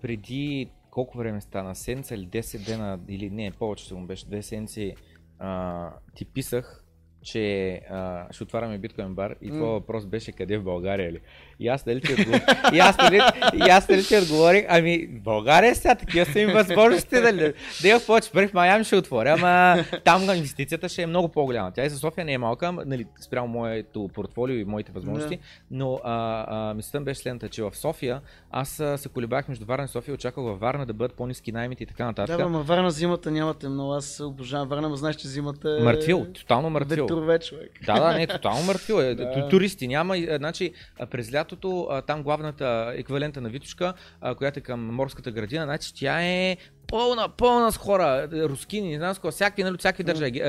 преди колко време стана, седмица или 10 дена, или не, повече му беше, две седмици, а, ти писах, че а, ще отваряме биткоин бар и твой въпрос беше къде в България ли? И аз нали ти отговорих, и аз нали, и аз нали ти отговорих, ами България сега такива са им възможности, нали? Да я повече пари в Майами ще отворя, ама там инвестицията ще е много по-голяма. Тя и за София не е малка, ама, нали, спрямо моето портфолио и моите възможности, Да. но а, а, мислята ми беше следната, че в София аз а, се колебах между Варна и София, очаквах във Варна да бъдат по-низки наймите и така нататък. Да, бе, ма Варна зимата нямате много. Аз обожавам Варна, но знаеш, че зимата е... Мъртвил, тотално мъртвил. Ветрове, човек. Да, да, не, тотално мъртвил. Е. Да. Ту- Туристи няма. Значи, през лятото там главната еквивалента на Витушка, която е към морската градина, значи тя е пълна, пълна с хора, рускини, не знам с какво, всякакви, нали, всякакви държави,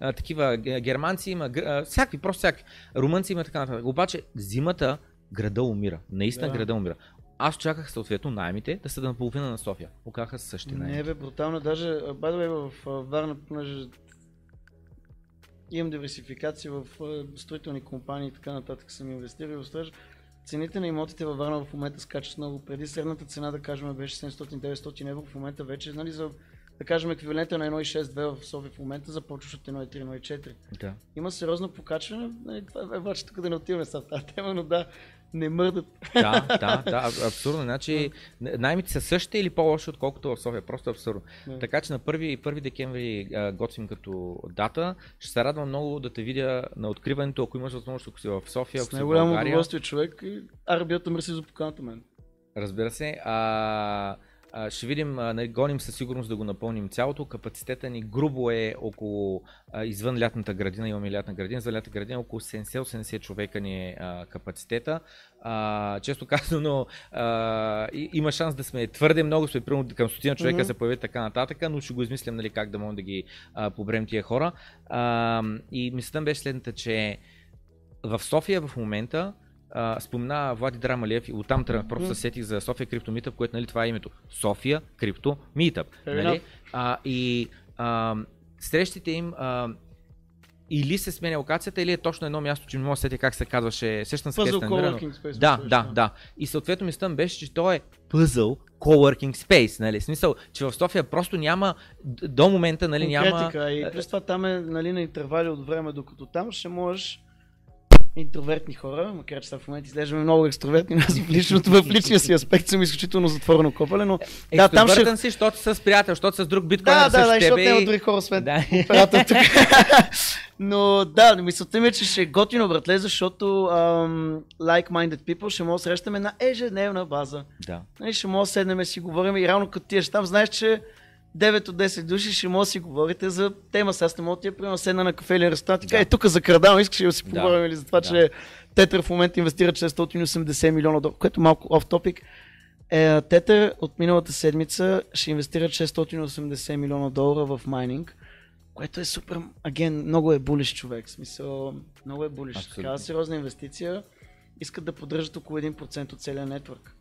такива ге- германци има, всякакви, просто всякакви, румънци има така нататък. Обаче зимата града умира, наистина Да. града умира. Аз чаках съответно наймите да са на половина на София. Окаха същи найми. Не бе, брутално. Даже, бадове в Варна, понеже имам диверсификация в строителни компании и така нататък съм инвестирал в строеж. цените на имотите във Варна в момента скачат много. Преди средната цена, да кажем, беше 700-900 евро, в момента вече, нали, за да кажем, еквивалента на 1,6-2 в София в момента започваш от 1,3, 1,4. Да. Има сериозно покачване, нали, това е обаче тук да не отиваме с тази тема, но да, не мърдат. Да, да, да, аб- абсурдно. Значи, наймите са същите или по-лоши, отколкото в София. Просто абсурдно. Да. Така че на 1, 1 декември а, готвим като дата. Ще се радвам много да те видя на откриването, ако имаш възможност, ако си в София, С ако си в най-голямо България. удоволствие човек и Арабията мърси за поканата мен. Разбира се. А, а, ще видим, а, нали, гоним със сигурност да го напълним цялото. Капацитета ни грубо е около, а, извън лятната градина, имаме лятна градина, за лятната градина около 70-80 човека ни е а, капацитета. А, често казано, а, и- има шанс да сме твърде много, сме примерно към стотина човека Мгм. се появят така нататък, но ще го измислям нали, как да можем да ги а, побрем тия хора. А, и мислята ми беше следната, че в София в момента а, спомена Влади Драмалиев и оттам тръгнах, просто се сетих за София Крипто Митъп, което нали, това е името. София Крипто Митъп. Fair Нали? А, и а, срещите им а, или се сменя локацията, или е точно едно място, че не мога да се сетя как се казваше. Сещам се но- Coworking Space. да, да, да. И съответно ми беше, че то е пъзъл coworking space, нали? Смисъл, че в София просто няма, до момента, нали, няма... Конкретика. И плюс това там е нали, на интервали от време, докато там ще можеш интровертни хора, макар че сега в момента изглеждаме много екстровертни, аз в, личното, в личния си аспект съм изключително затворено копале, но да, там ще... Си, защото с приятел, защото с друг биткоин Да, да, да, защото тебе няма и- други хора освен Да. оператор тук. Но да, мисълта ми е, че ще е готино, братле, защото ам, like-minded people ще може да срещаме на ежедневна база. Да. Нали, ще може да седнем и си говорим и равно като тиеш там, знаеш, че 9 от 10 души ще може да си говорите за тема. Сега не мога да тия, примерно, седна на кафе или ресторант и Да. е, тук закрадавам, искаш ли да си Да. поговорим или за това, Да. че Тетър в момента инвестира 680 милиона долара, което е малко оф топик. Е, Тетър от миналата седмица ще инвестира 680 милиона долара в майнинг, което е супер, аген, много е булиш човек, в смисъл, много е булиш. Такава сериозна инвестиция, искат да поддържат около 1% от целия нетворк.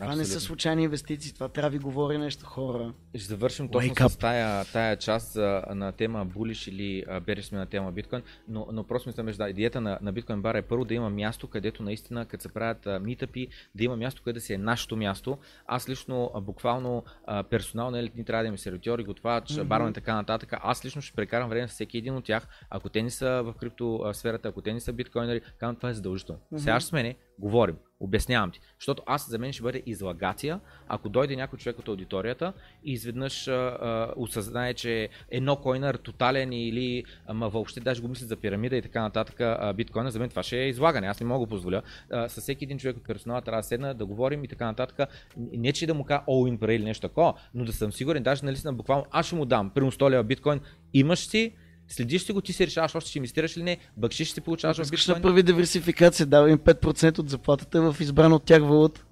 Това не са случайни инвестиции, това трябва да ви говори нещо хора. Ще завършим Wake точно up. с тая, тая част а, на тема булиш или береш сме на тема биткоин, но, но просто мисля, да, идеята на, на биткоин бара е първо да има място, където наистина, като се правят митъпи, да има място, където си е нашето място. Аз лично, а, буквално, а, персонал, нали, ни трябва да имаме сервитьори, готвач, mm-hmm. бармен и така нататък. Аз лично ще прекарам време с всеки един от тях. Ако те не са в крипто а, сферата, ако те не са биткоинери, казвам, това е задължително. Мгм. Сега ще смене, говорим, обяснявам ти. Защото аз за мен ще бъде излагация, ако дойде някой човек от аудиторията и изведнъж а, а, осъзнае, че едно койнер тотален или ама въобще даже го мислят за пирамида и така нататък биткоина, за мен това ще е излагане. Аз не мога да позволя. А, с всеки един човек от персонала трябва да седна, да говорим и така нататък. Не че да му кажа all in или нещо такова, но да съм сигурен, даже нали на буквално аз ще му дам, примерно 100 лева биткоин, имаш си, Следиш си го, ти си решаваш още ще инвестираш или не, бъкшиш ще получаваш в Искаш да прави диверсификация, дава им 5% от заплатата в избрана от тях валута.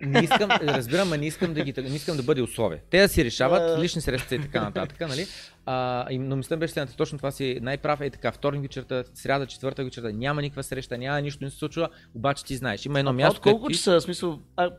Не искам, разбирам, а не искам да, ги, не искам да бъде условие. Те да си решават лични средства и така нататък, нали? А, но мисля беше следната, точно това си най-прав. Е така, вторник вечерта, сряда, четвърта вечерта, няма никаква среща, няма нищо, не се случва, обаче ти знаеш, има едно А място, колко ти... часа, в смисъл, а,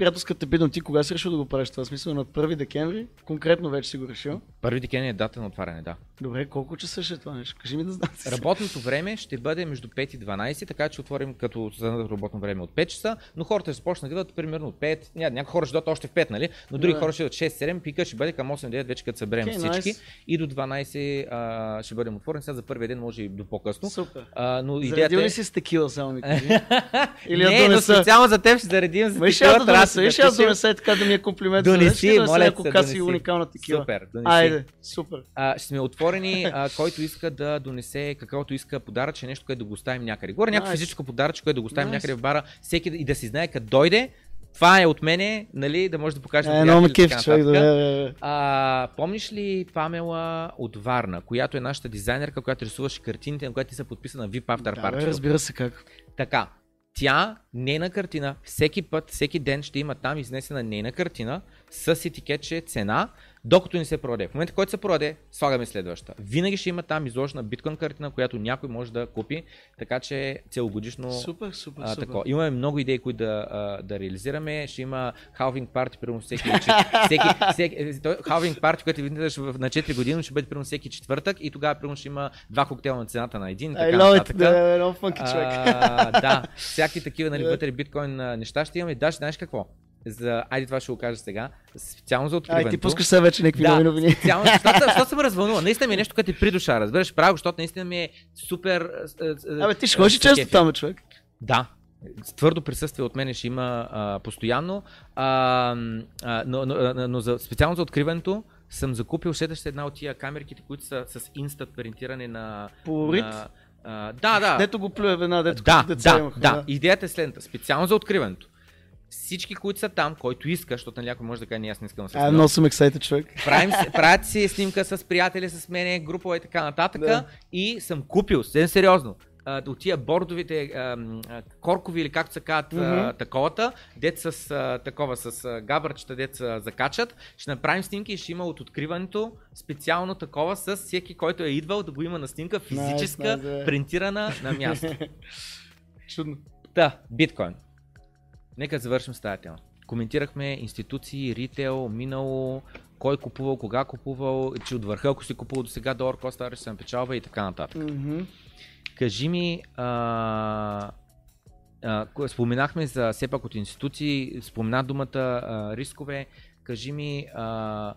приятелската бидно, ти кога си решил да го правиш това? Смисъл на 1 декември? Конкретно вече си го решил. Първи декември е дата на отваряне, да. Добре, колко часа ще е това нещо? Кажи ми да знам. Работното време ще бъде между 5 и 12, така че отворим като за работно време от 5 часа, но хората ще започнат да идват примерно от 5, ня, някои хора ще дойдат още в 5, нали? Но други Да. хора ще идват 6-7, пика ще бъде към 8-9 вече като съберем Окей, всички найс. и до 12 а, ще бъдем отворени, сега за първия ден може и до по-късно. Супер. А, но Заредил идеята е... ли си с текила само ми кажи? Или не, но специално за теб ще заредим за Ма такива да донеса, и ще аз донеса е така да ми е комплимент. Донеси, моля няколко те, каси уникална текила. Супер, донеси. Айде, супер. а, ще сме отворени, а, който иска да донесе каквото иска подаръче, нещо, което да го оставим някъде. Горе някакво физическо подаръче, което да го оставим Nice. някъде в бара, всеки и да си знае като дойде, това е от мене, нали, да може да покаже на Е, много кеф, човек. Да, да, да. Помниш ли Памела от Варна, която е нашата дизайнерка, която рисуваше картините, на която ти са подписана VIP After Да, Party? разбира се как. Така, тя, нейна картина, всеки път, всеки ден ще има там изнесена нейна картина с етикетче цена, докато не се продаде. В момента, който се продаде, слагаме следващата. Винаги ще има там изложена биткоин картина, която някой може да купи, така че целогодишно Супер, супер, а, супер. тако. Имаме много идеи, които да, а, да реализираме. Ще има халвинг парти, примерно всеки, всеки, всеки той халвинг парти, което видиш в- на 4 години, ще бъде примерно всеки четвъртък и тогава примерно ще има два коктейла на цената на един. и I Така love it, да, човек. А, да, всякакви такива нали, вътре биткоин неща ще имаме. Да, знаеш какво? За... Айде това ще го кажа сега. Специално за откриването. Ай, ти пускаш сега вече някакви Да, нови новини. специално, защото, защото съм развълнуван. Наистина ми е нещо, което е при душа, разбираш, право, защото наистина ми е супер... Абе, ти ще ходиш се често там, човек. Да. Твърдо присъствие от мен ще има а, постоянно, а, а, но, но, но, за, специално за откриването съм закупил следваща една от тия камерките, които са с инстат принтиране на... Полурит? на а, да, да. Дето го плюе веднага, дето Да, като да, имаха. да. Идеята е следната. Специално за откриването. Всички, които са там, който иска, защото някой може да каже, не, аз не искам да се снимам. много съм ексайтед, човек. Правим, правят си снимка с приятели, с мене, група и така нататък. Да. И съм купил, съвсем сериозно, а, от тия бордовите а, коркови или както се казват а, таковата, дет с а, такова, с а, габърчета, дет се закачат. Ще направим снимки и ще има от откриването специално такова с всеки, който е идвал да го има на снимка физическа, nice, да. принтирана на място. Чудно. Та, биткоин. Нека завършим с тази тема. Коментирахме институции, ритейл, минало, кой купувал, кога купувал, че от върха, ако си купувал до сега долар, коста ще се напечалва и така нататък. Мгм. Кажи ми, а, а, споменахме за все пак от институции, спомена думата а, рискове, кажи ми, а,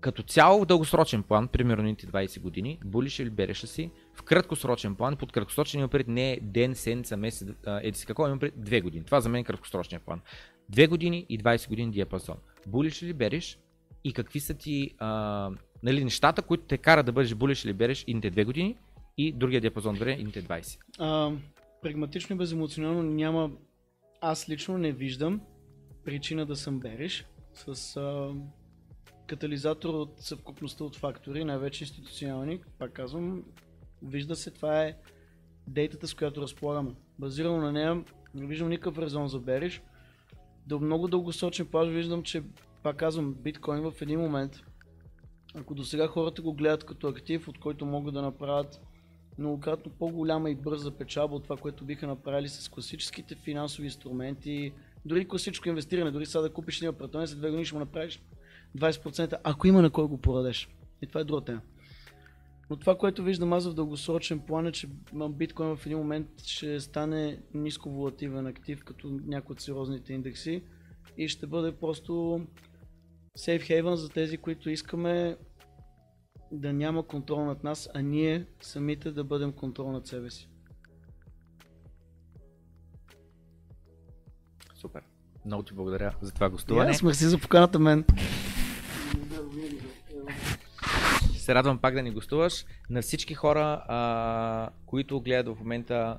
като цяло в дългосрочен план, примерно ните 20 години, булиш или береш си, в краткосрочен план, под краткосрочен имам пред не ден, седмица, месец, еди си какво, имам пред две години. Това за мен е краткосрочен план. Две години и 20 години диапазон. Булиш или береш и какви са ти а, нали, нещата, които те карат да бъдеш булиш или береш идните две години и другия диапазон добре, идните 20. А, прагматично и беземоционално няма, аз лично не виждам причина да съм береш с а, катализатор от съвкупността от фактори, най-вече институционални, пак казвам, вижда се, това е дейтата, с която разполагаме. Базирано на нея, не виждам никакъв резон за береш. До много дългосрочен плаж виждам, че, пак казвам, биткоин в един момент, ако до сега хората го гледат като актив, от който могат да направят многократно по-голяма и бърза печалба от това, което биха направили с класическите финансови инструменти, дори класическо инвестиране, дори сега да купиш един апартамент, след две години ще му направиш 20%, ако има на кой го продадеш. И това е друга тема. Но това, което виждам аз в дългосрочен план е, че биткоин в един момент ще стане ниско волативен актив, като някои от сериозните индекси и ще бъде просто safe haven за тези, които искаме да няма контрол над нас, а ние самите да бъдем контрол над себе си. Супер. Много ти благодаря за това гостуване. аз мерси за поканата мен. Се радвам пак да ни гостуваш. На всички хора, а, които гледат в момента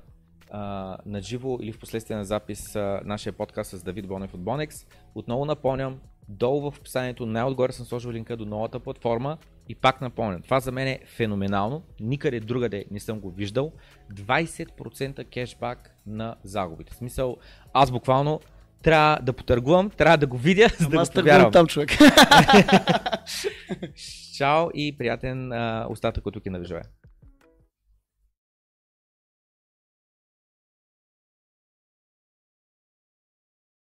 на живо или в последствие на запис а, нашия подкаст с Давид Бонев от Bonex, отново напомням, долу в описанието най-отгоре съм сложил линка до новата платформа и пак напомням, това за мен е феноменално, никъде другаде не съм го виждал, 20% кешбак на загубите. В смисъл, аз буквално трябва да потъргувам, трябва да го видя, за да аз го повярвам. там, човек. Чао и приятен а, остатък от тук и на.